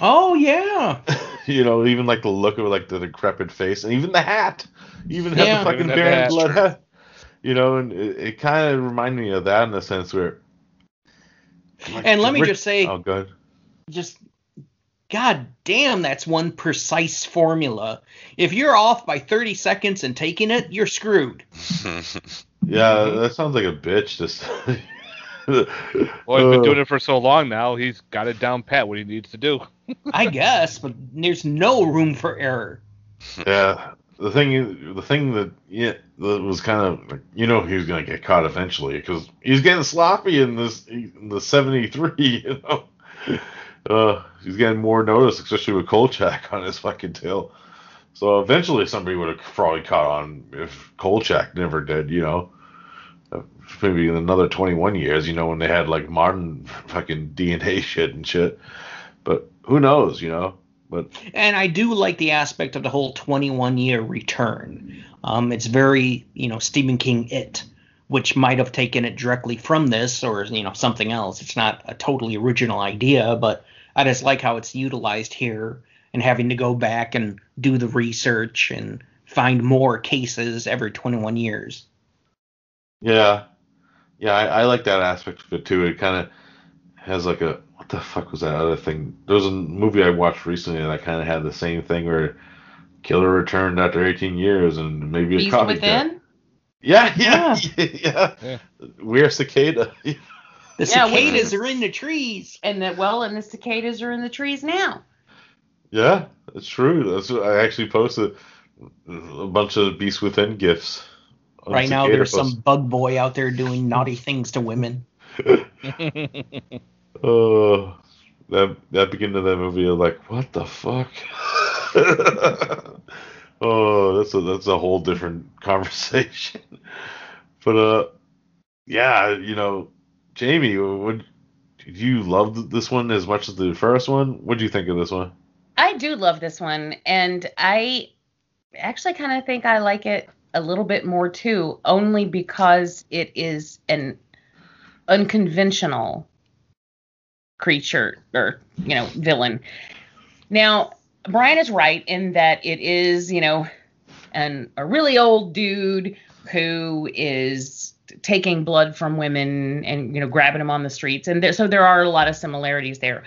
Oh yeah, you know, even like the look of like the decrepit face, and even the hat, even had Yeah. the fucking Even had the Baron hat. Blood hat. You know, and it, it kind of reminded me of that in the sense where. like, and let me Rick- just say, Oh, good. just god damn that's one precise formula if you're off by 30 seconds and taking it you're screwed Yeah, that sounds like a bitch. Just. Well, he's been Uh, doing it for so long now. He's got it down pat what he needs to do. I guess but there's no room for error Yeah, the thing, the thing that yeah, that was kind of you know he was gonna get caught eventually because he's getting sloppy in this in the '73. You know, uh, he's getting more notice, especially with Kolchak on his fucking tail. So eventually somebody would have probably caught on if Kolchak never did. You know, maybe in another 21 years. You know, when they had like modern fucking DNA shit and shit. But who knows? You know. But and i do like the aspect of the whole 21 year return um, it's very you know stephen king it which might have taken it directly from this or you know something else it's not a totally original idea but i just like how it's utilized here and having to go back and do the research and find more cases every 21 years Yeah, yeah, I, I like that aspect of it too. It kind of has like a what the fuck was that other thing? There was a movie I watched recently that kind of had the same thing where killer returned after 18 years and maybe a Beast copycat. Within. Yeah, yeah, yeah. Yeah. We're cicada. the Yeah, we- cicadas are in the trees And that well, and the cicadas are in the trees now. yeah, that's true. That's what I actually posted a bunch of Beast Within gifs. on right now there's post. some bug boy out there doing naughty things to women Oh, that that beginning of that movie, I'm like, what the fuck? oh, that's a that's a whole different conversation. But uh, yeah, you know, Jamie, would you love this one as much as the first one? What do you think of this one? I do love this one, and I actually kind of think I like it a little bit more too, only because it is an unconventional creature or you know villain. Now, Brian is right in that it is you know an a really old dude who is taking blood from women and you know grabbing them on the streets, and there, so there are a lot of similarities there.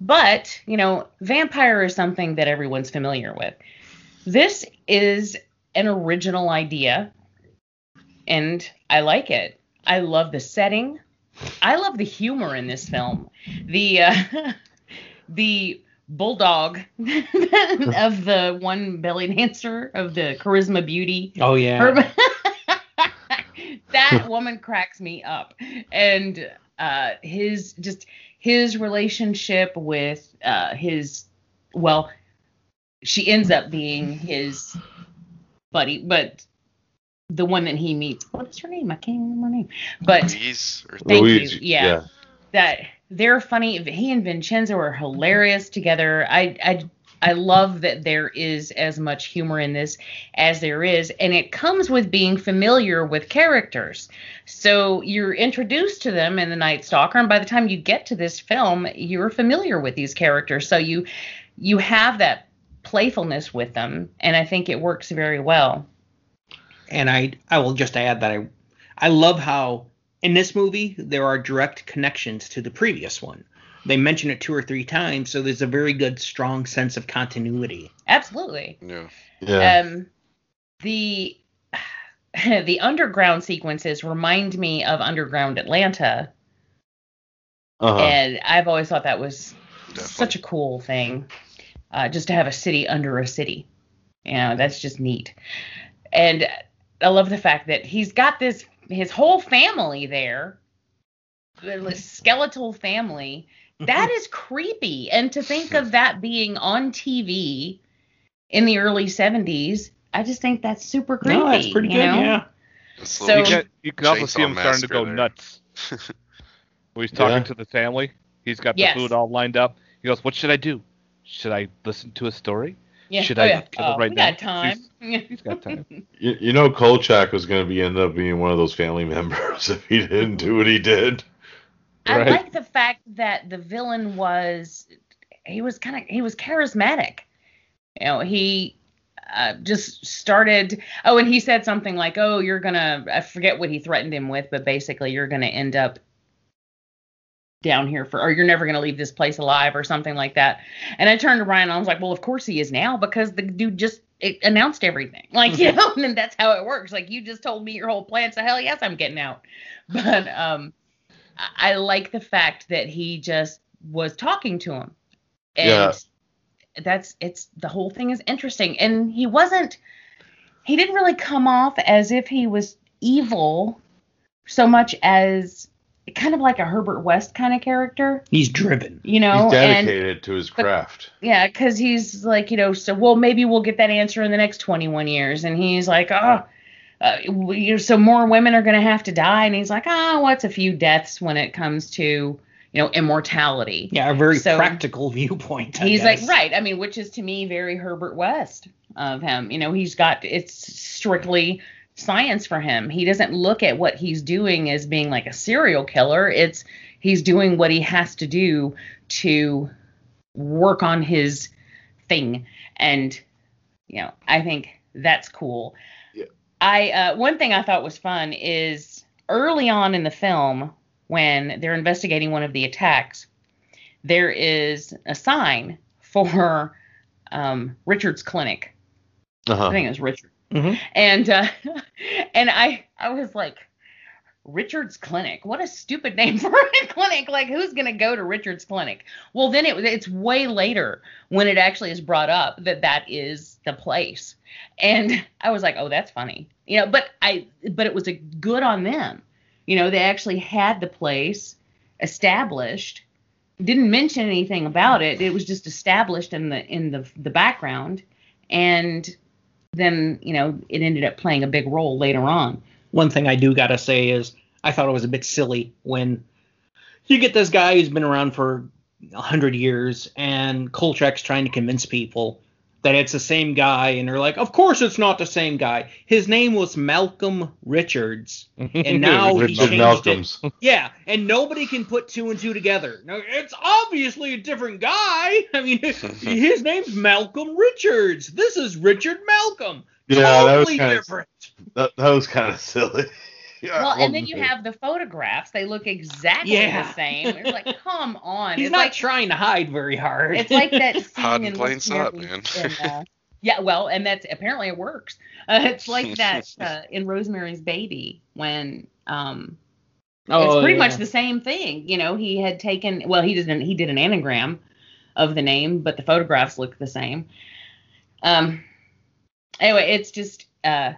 But, you know, vampire is something that everyone's familiar with. This is an original idea, and I like it. I love the setting. I love the humor in this film. The uh, the bulldog of the one belly dancer of the charisma beauty. Oh yeah. Her, that woman cracks me up. And uh his just his relationship with uh his well she ends up being his buddy but the one that he meets what is her name i can't remember her name but Louise or Thank you, Luigi, yeah. that they're funny. He and Vincenzo are hilarious together. I I I love that there is as much humor in this as there is, and it comes with being familiar with characters. So you're introduced to them in The Night Stalker, and by the time you get to this film, you're familiar with these characters. So you you have that playfulness with them, and I think it works very well. And I I will just add that I I love how in this movie there are direct connections to the previous one. They mention it two or three times, so there's a very good strong sense of continuity. Absolutely. Yeah. Yeah. Um, the the underground sequences remind me of Underground Atlanta, uh-huh. and I've always thought that was Definitely. such a cool thing, uh, just to have a city under a city. You know, that's just neat. And I love the fact that he's got this his whole family there, the skeletal family, mm-hmm. that is creepy. And to think of that being on TV in the early 70s, I just think that's super creepy. no, that's pretty you good. know? Yeah. So- You can, you can also see him starting to go there. nuts. When he's talking Yeah. to the family, he's got Yes. the food all lined up. He goes, "What should I do? Should I listen to a story? Yeah. Should oh, I yeah. kill it Oh, right we now? got time. He's got time. You, you know, Kolchak was going to be end up being one of those family members if he didn't do what he did. I like the fact that the villain was he was kind of he was charismatic. You know, he uh, just started. Oh, and he said something like, "Oh, you're gonna." I forget what he threatened him with, but basically, you're gonna end up down here for, or you're never gonna leave this place alive, or something like that. And I turned to Ryan and I was like, "Well, of course he is now because the dude just it announced everything. Like, you know, and that's how it works. Like, you just told me your whole plan, so hell yes, I'm getting out." But um. I I like the fact that he just was talking to him. And Yeah. that's it's the whole thing is interesting. And he wasn't he didn't really come off as if he was evil so much as kind of like a Herbert West kind of character, He's driven. you know, He's and dedicated to his but- craft. yeah, because he's like, you know, so well, maybe we'll get that answer in the next 21 years. And he's like, oh, uh, you know, so more women are going to have to die. And he's like, oh, what's a few deaths when it comes to, you know, immortality? Yeah, a very So- practical viewpoint. I he's like, right. I mean, which is to me very Herbert West of him. You know, he's got, it's strictly science for him. He doesn't look at what he's doing as being like a serial killer. It's, he's doing what he has to do to work on his thing. And, you know, I think that's cool. Yeah. I, uh, one thing I thought was fun is early on in the film, when they're investigating one of the attacks, there is a sign for um, Richard's clinic. I Uh-huh. think it was Richard. Mhm. And uh, and I I was like, Richard's clinic. What a stupid name for a clinic. Like who's gonna go to Richard's clinic? Well, then it it's way later when it actually is brought up that that is the place. And I was like, oh, that's funny. You know, but I but it was a good on them. You know, they actually had the place established didn't mention anything about it. It was just established in the in the the background, and then you know it ended up playing a big role later on. One thing I do gotta say is I thought it was a bit silly when you get this guy who's been around for hundred years and Kolchak's trying to convince people that it's the same guy and they're like, Of course it's not the same guy. His name was Malcolm Richards. And now he changed Malcolm's. Yeah, and nobody can put two and two together. Now, it's obviously a different guy. I mean, his name's Malcolm Richards. This is Richard Malcolm. Yeah, that was totally kind of that, that was kind of silly. Yeah, Well, and then you have the photographs; they look exactly Yeah. the same. It's like, come on! He's it's not like trying to hide very hard. it's like that scene Hide in in plain What's sight, man. in, uh, yeah, well, and that's apparently it works. Uh, it's like that uh, in Rosemary's Baby when um oh, it's pretty yeah. much the same thing. You know, he had taken well, he did an, he did an anagram of the name, but the photographs look the same. Um. Anyway, it's just uh,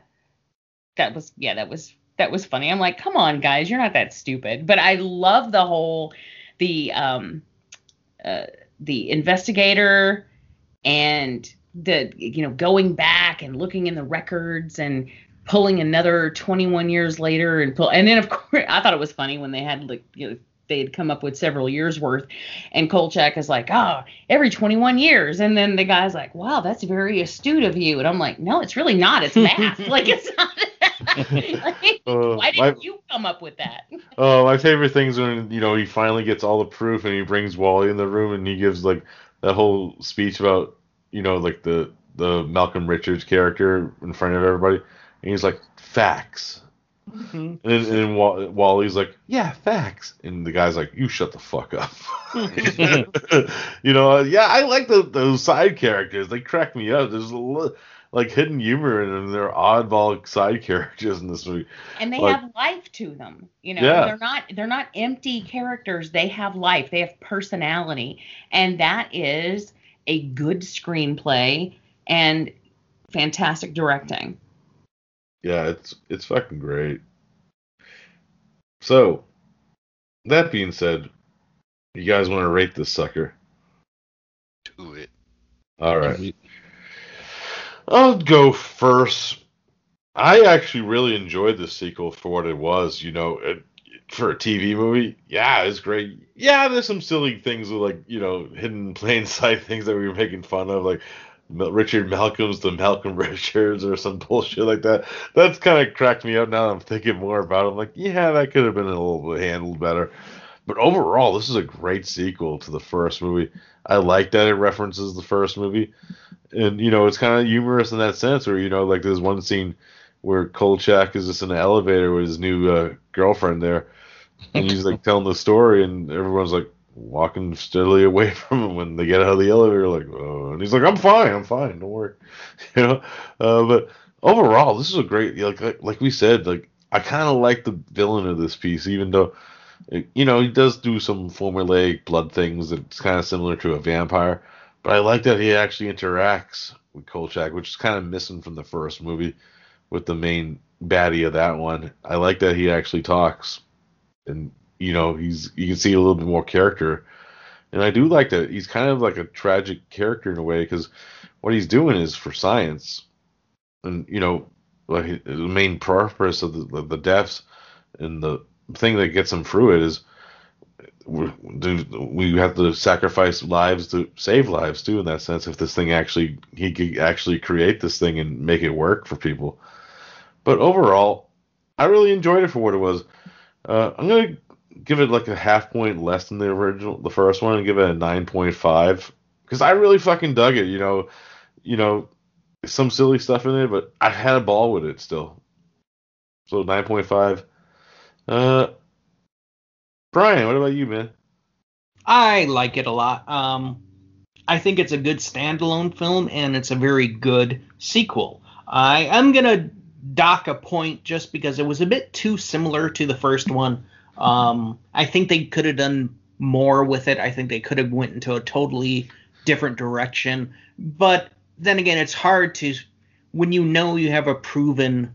that was yeah, that was that was funny. I'm like, come on, guys, you're not that stupid. But I love the whole the um uh the investigator and the you know going back and looking in the records and pulling another 21 years later and pull and then of course I thought it was funny when they had like you know they had come up with several years worth and Kolchak is like oh every 21 years. And then the guy's like wow that's very astute of you. And I'm like no it's really not. It's math. Like it's not like, Uh, why didn't you come up with that? Oh, my favorite thing is when you know he finally gets all the proof and he brings Wally in the room and he gives like that whole speech about you know like the the Malcolm Richards character in front of everybody. And he's like facts. Mhm. and then, and then Wally's like yeah facts. And the guy's like you shut the fuck up. You know yeah I like the, those side characters. They crack me up. There's a li- like hidden humor in them they're oddball side characters in this movie and they Like- have life to them you know Yeah. they're not they're not empty characters they have life they have personality and that is a good screenplay and fantastic directing Yeah, it's it's fucking great. So, that being said, You guys want to rate this sucker? Do it. All right. I'll go first. I actually really enjoyed the sequel for what it was. You know, it, for a TV movie, yeah, it's great. Yeah, there's some silly things with like you know hidden plain sight things that we were making fun of, like Richard Malcolm's the Malcolm Richards or some bullshit like that. That's kind of cracked me up now. I'm thinking more about it. I'm like, yeah, that could have been a little bit handled better. But overall, this is a great sequel to the first movie. I like that it references the first movie, and you know it's kind of humorous in that sense. Where you know, like there's one scene where Kolchak is just in an elevator with his new uh, girlfriend there, and he's like telling the story, and everyone's like walking steadily away from him when they get out of the elevator, like, oh, and he's like, I'm fine, I'm fine, don't worry, you know. Uh, but overall, this is a great, like, like, like we said, like I kind of like the villain of this piece, even though, you know, he does do some formulaic blood things that's kind of similar to a vampire. But I like that he actually interacts with Kolchak, which is kind of missing from the first movie with the main baddie of that one. I like that he actually talks, and you know, he's you can see a little bit more character. And I do like that he's kind of like a tragic character in a way because what he's doing is for science, and you know, like the main purpose of the, the, the deaths and the thing that gets him through it is we we have to sacrifice lives to save lives too in that sense. If this thing actually he could actually create this thing and make it work for people. But overall i really enjoyed it for what it was. Uh, i'm gonna give it like a half point less than the original the first one and give it a 9.5 because i really fucking dug it you know you know some silly stuff in it but i had a ball with it still. So 9.5 uh Brian, what about you, man? I like it a lot. Um, I think it's a good standalone film, and it's a very good sequel. I am gonna dock a point just because it was a bit too similar to the first one. Um, I think they could have done more with it. I think they could have went into a totally different direction. But then again, it's hard to when you know you have a proven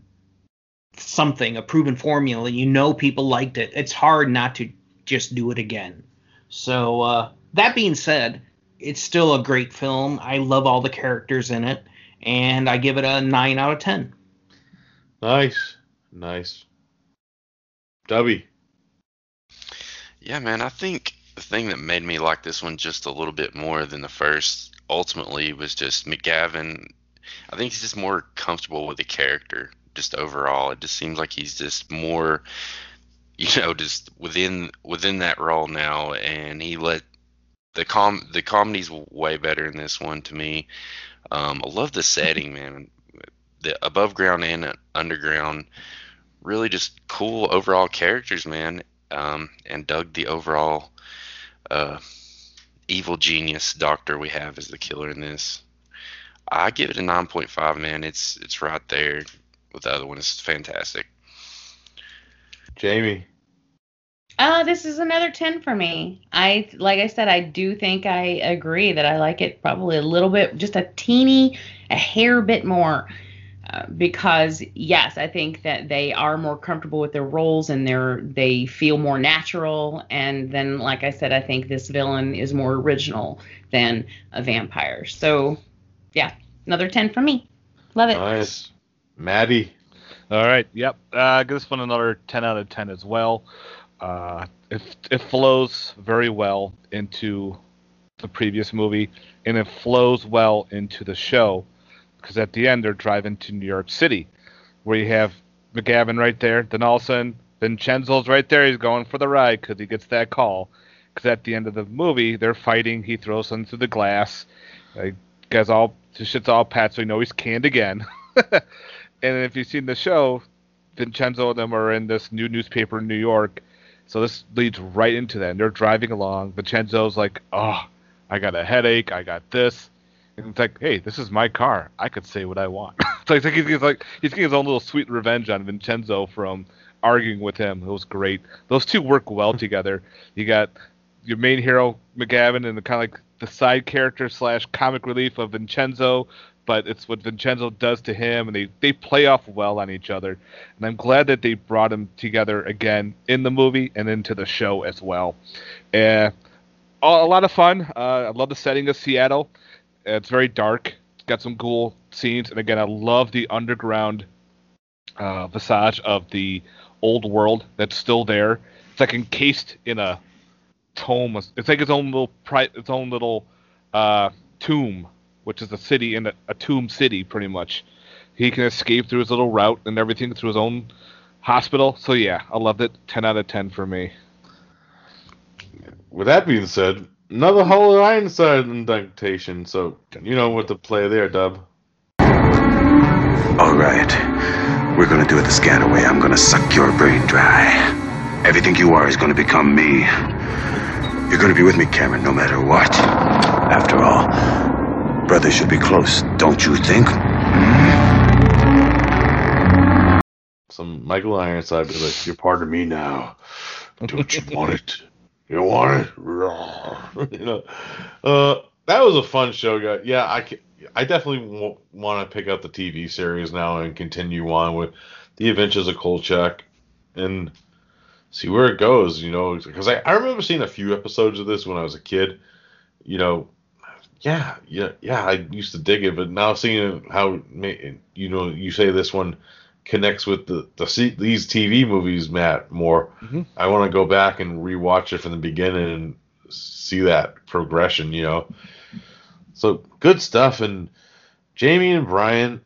something, a proven formula, you know people liked it. It's hard not to just do it again. So uh, that being said, it's still a great film. I love all the characters in it, and I give it a nine out of ten. Nice, nice. Dubby. Yeah, man, I think the thing that made me like this one just a little bit more than the first ultimately was just McGavin. I think he's just more comfortable with the character just overall. It just seems like he's just more you know, just within within that role now, and he let the com the comedy's way better in this one to me. Um, I love the setting, man. The above ground and underground, really just cool overall characters, man. Um, and dug the overall uh, evil genius doctor we have as the killer in this. I give it a 9.5, man. It's it's right there with the other one. It's fantastic. Jamie. Uh, this is another 10 for me. I like I said I do think I agree that I like it probably a little bit just a teeny a hair bit more. Uh, because yes, I think that they are more comfortable with their roles and they're they feel more natural. And then, like I said, I think this villain is more original than a vampire. So, yeah, another ten for me. Love it. Nice, Maddie. All right. Yep. Uh, give this one another 10 out of 10 as well. Uh, it, it flows very well into the previous movie, and it flows well into the show because at the end they're driving to New York City, where you have McGavin right there. Then all of a sudden, Vincenzo's right there. He's going for the ride because he gets that call. Because at the end of the movie, they're fighting. He throws him through the glass. Uh, guy's all his shit's all pat, so you know he's canned again. and if you've seen the show, Vincenzo and them are in this new newspaper in New York. So this leads right into that. And they're driving along. Vincenzo's like, "Oh, I got a headache. I got this." And it's like, "Hey, this is my car. I could say what I want." so it's like he's, he's like he's getting his own little sweet revenge on Vincenzo from arguing with him. It was great. Those two work well together. You got your main hero McGavin and the kind of like the side character slash comic relief of Vincenzo, but it's what Vincenzo does to him, and they they play off well on each other. And I'm glad that they brought them together again in the movie and into the show as well. Uh, a, lot of fun. Uh, I love the setting of Seattle. It's very dark. It's got some cool scenes, and again, I love the underground uh, visage of the old world that's still there. It's like encased in a tome. It's like its own little pri- its own little uh, tomb, which is a city in a, a tomb city, pretty much. He can escape through his little route and everything through his own hospital. So yeah, I loved it. Ten out of ten for me. With that being said, another Hall of Ironside induction. So you know what to play there, Dub. All right. We're gonna do it the scanner way. I'm gonna suck your brain dry. Everything you are is gonna become me. You're gonna be with me, Cameron, no matter what. After all, brothers should be close, don't you think? Some Michael Ironside be like, "You're part of me now. Don't you want it? You want it? you know." Uh, that was a fun show, guy. Yeah, I ca- I definitely w- want to pick up the TV series now and continue on with the Adventures of Kolchak and see where it goes. You know, because I, I remember seeing a few episodes of this when I was a kid. You know, yeah, yeah, yeah. I used to dig it, but now seeing how you know you say this one connects with the the these TV movies, Matt, more. Mhm. I want to go back and rewatch it from the beginning and see that progression. You know, so good stuff. And Jamie and Brian,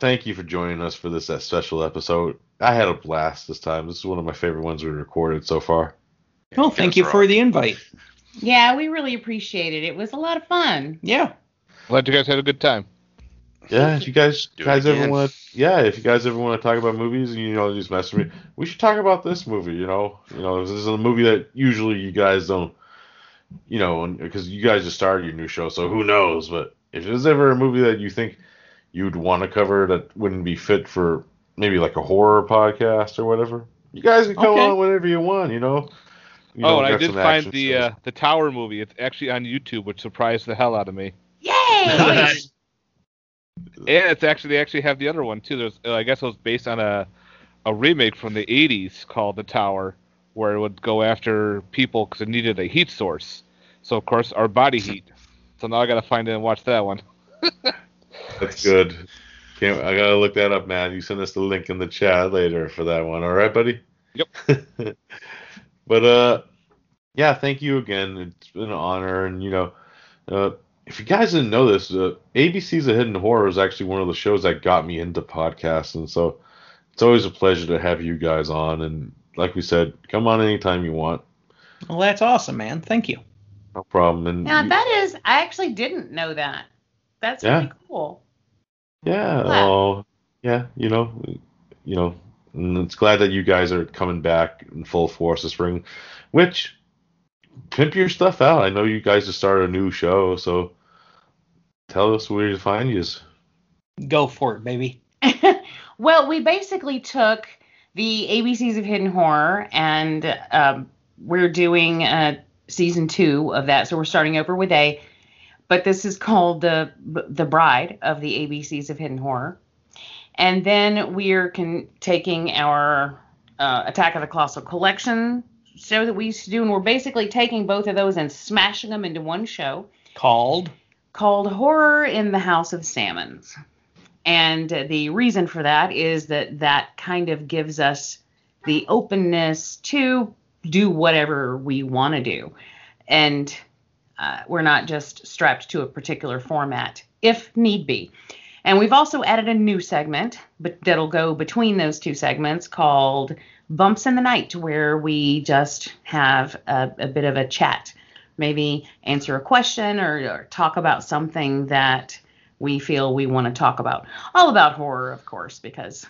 thank you for joining us for this special episode. I had a blast this time. This is one of my favorite ones we recorded so far. Well, thank you for the invite. Yeah, we really appreciate it. It was a lot of fun. Yeah. Glad you guys had a good time. Yeah, if you guys Do guys ever again. want, yeah, if you guys ever want to talk about movies and you know just message me, we should talk about this movie. You know, you know, this is a movie that usually you guys don't, you know, because you guys just started your new show, so who knows? But if there's ever a movie that you think you'd want to cover that wouldn't be fit for maybe like a horror podcast or whatever, you guys can come Okay. on whenever you want. You know. You oh, and I did find the uh, the Tower movie. It's actually on YouTube, which surprised the hell out of me. Yay! And it's actually they actually have the other one too. There's uh, I guess it was based on a a remake from the 80s called The Tower, where it would go after people because it needed a heat source. So of course our body heat. So now I gotta find it and watch that one. That's good. Can't, I gotta look that up, man. You send us the link in the chat later for that one. All right, buddy. Yep. but uh, yeah. Thank you again. It's been an honor, and you know, uh, if you guys didn't know this, uh, ABC's of Hidden Horror is actually one of the shows that got me into podcasts, and so it's always a pleasure to have you guys on. And like we said, come on anytime you want. Well, that's awesome, man. Thank you. No problem. And Now you- that is, I actually didn't know that. That's Yeah. really cool. Yeah. Wow. Oh, yeah. You know, you know, and it's glad that you guys are coming back in full force this spring. Which pimp your stuff out. I know you guys just started a new show, so tell us where to find you. Go for it, baby. well, we basically took the ABCs of Hidden Horror and um, we're doing uh, season two of that. So we're starting over with A, but this is called the the Bride of the ABCs of Hidden Horror. And then we're con- taking our uh, Attack of the Colossal Collection show that we used to do, and we're basically taking both of those and smashing them into one show Called. called Horror in the House of Sammons. And the reason for that is that that kind of gives us the openness to do whatever we want to do. And uh, we're not just strapped to a particular format if need be. And we've also added a new segment but that'll go between those two segments called Bumps in the Night, where we just have a, a bit of a chat maybe answer a question or, or talk about something that we feel we want to talk about. All about horror, of course, because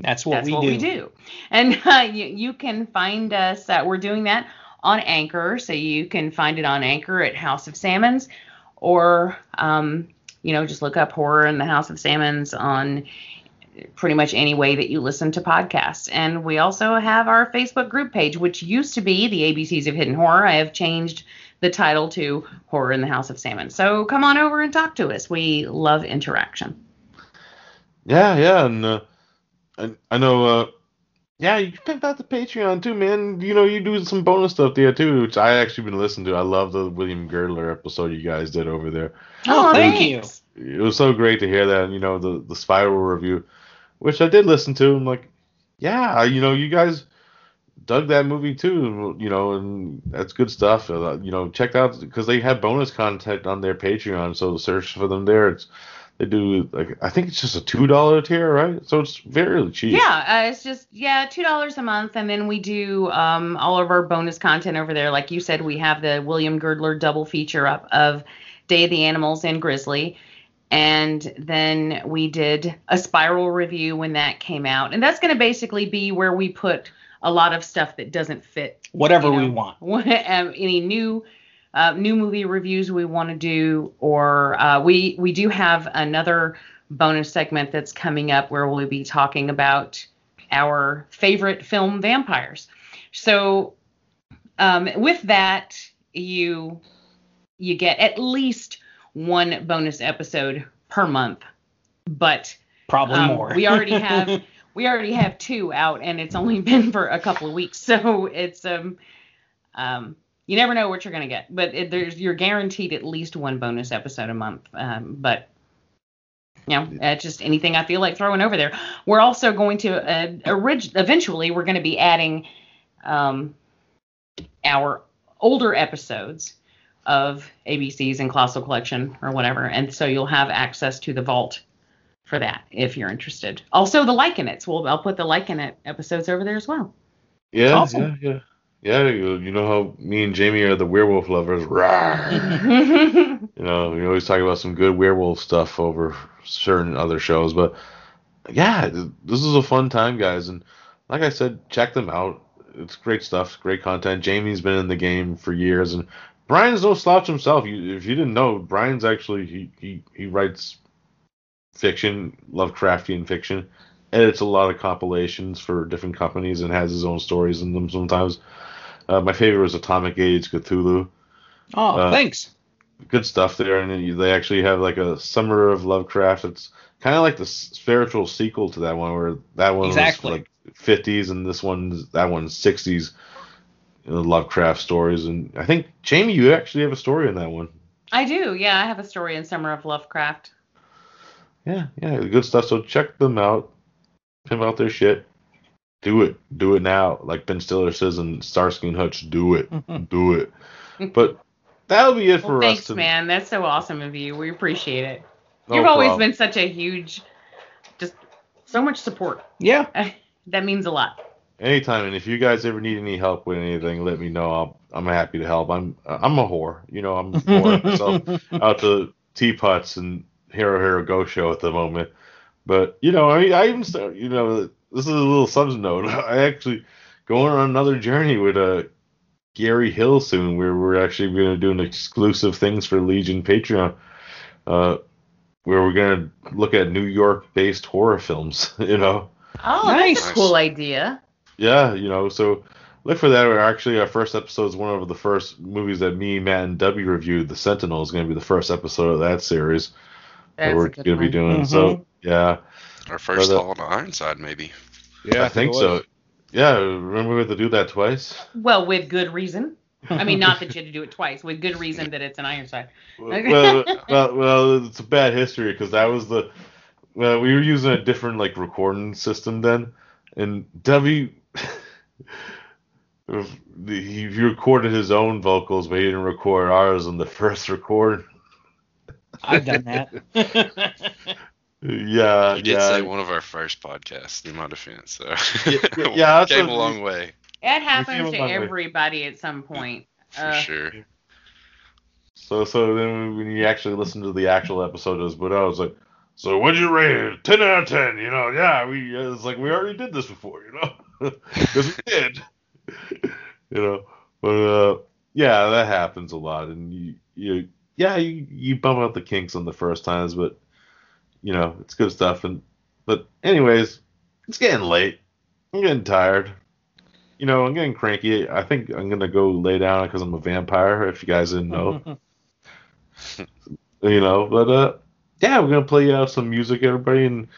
That's what, that's we, what do. we do. And uh, you, you can find us, uh, we're doing that on Anchor. So you can find it on Anchor at House of Sammons or, um, you know, just look up Horror in the House of Sammons on pretty much any way that you listen to podcasts. And we also have our Facebook group page, which used to be the ABCs of Hidden Horror. I have changed the title to Horror in the House of Salmon. So come on over and talk to us. We love interaction. Yeah, yeah, and uh, I, I know uh, yeah, you can pimp out the Patreon too, man. You know, you do some bonus stuff there too, which I actually been listening to. I love the William Girdler episode you guys did over there. Oh, thank thanks. It was so great to hear that. You know, the the Spiral review, which I did listen to. I'm like, yeah, you know, you guys dug that movie too. You know, and that's good stuff. Uh, you know, check out because they have bonus content on their Patreon. So search for them there. It's they do like I think it's just a two dollar tier, right? So it's very cheap. Yeah, uh, it's just yeah, two dollars a month, and then we do um, all of our bonus content over there. Like you said, we have the William Girdler double feature up of Day of the Animals and Grizzly, and then we did a Spiral review when that came out, and that's going to basically be where we put a lot of stuff that doesn't fit Whatever you know, we want. um, any new uh, new movie reviews we want to do, or uh, we we do have another bonus segment that's coming up where we'll be talking about our favorite film vampires. So um, with that, you you get at least one bonus episode per month, but Probably um, more. we already have we already have two out, and it's only been for a couple of weeks, so it's um um you never know what you're gonna get, but it, there's you're guaranteed at least one bonus episode a month. Um, but you know, uh, just anything I feel like throwing over there. We're also going to uh, orig- eventually we're going to be adding um our older episodes of ABC's and Colossal Collection or whatever, and so you'll have access to the vault for that if you're interested. Also, the like in. So I'll put the like in it episodes over there as well. yeah, Awesome. yeah, yeah. Yeah, you, you know how me and Jamie are the werewolf lovers. You know, we always talk about some good werewolf stuff over certain other shows, but yeah, this is a fun time, guys. And like I said, check them out. It's great stuff, great content. Jamie's been in the game for years, and Brian's no slouch himself. You, if you didn't know, Brian's actually he he, he writes fiction, Lovecraftian fiction, edits a lot of compilations for different companies, and has his own stories in them sometimes. Uh, my favorite was Atomic Age Cthulhu oh, uh, thanks. good stuff there, and they actually have like a Summer of Lovecraft. It's kind of like the spiritual sequel to that one, where that one Exactly. was like 50s, and this one's that one's 60s. You know, Lovecraft stories, and I think Jamie, you actually have a story in that one. I do. Yeah, I have a story in Summer of Lovecraft. Yeah, yeah, good stuff. So check them out, pimp out their shit. Do it, do it now. Like Ben Stiller says in Starsky and Hutch, do it, do it. But that'll be it for Well, us. thanks, man. That's so awesome of you. We appreciate it. No You've always been such a huge, just so much support. Yeah. that means a lot. Anytime, and if you guys ever need any help with anything, let me know. I'll, I'm happy to help. I'm I'm a whore, you know. I'm whoring myself out to teapots and Hero Hero Go show at the moment. But you know, I I even start. You know, this is a little subs note. I actually going on another journey with uh, Gary Hill soon, where we're actually going to do an exclusive things for Legion Patreon. Uh, where we're going to look at New York-based horror films. You know. Oh, Nice. that's a cool idea. Yeah, you know, so look for that. Actually, our first episode is one of the first movies that me, Matt, and W reviewed. The Sentinel is going to be the first episode of that series that we're going to be one. doing. Mhm. So, yeah, Our first But, uh, haul to Ironside, maybe. Yeah, I think it so. Yeah, remember we had to do that twice? Well, with good reason. I mean, not that you had to do it twice. With good reason that it's an Ironside. well, well, well, it's a bad history because that was the well, we were using a different like recording system then, and W. he he recorded his own vocals, but he didn't record ours on the first record. I've done that. Yeah, You did yeah. say one of our first podcasts, in my defense. So Yeah, yeah, that's came what a long way It happens to my way. everybody at some point. for Uh, sure. So so then when you actually listen to the actual episode, it was but I was like, so what'd you rate it? Ten out of ten. You know, yeah, we it's like we already did this before, you know, because we did. you know, but uh, yeah, that happens a lot, and you you yeah you you bump out the kinks on the first times, but you know it's good stuff. And but anyways, it's getting late. I'm getting tired. You know, I'm getting cranky. I think I'm gonna go lay down because I'm a vampire. If you guys didn't know you know. But uh, yeah, we're gonna play out some music, everybody, and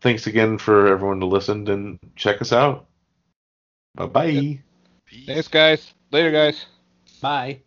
thanks again for everyone to listen and check us out. Bye bye. Thanks, guys. Later, guys. Bye.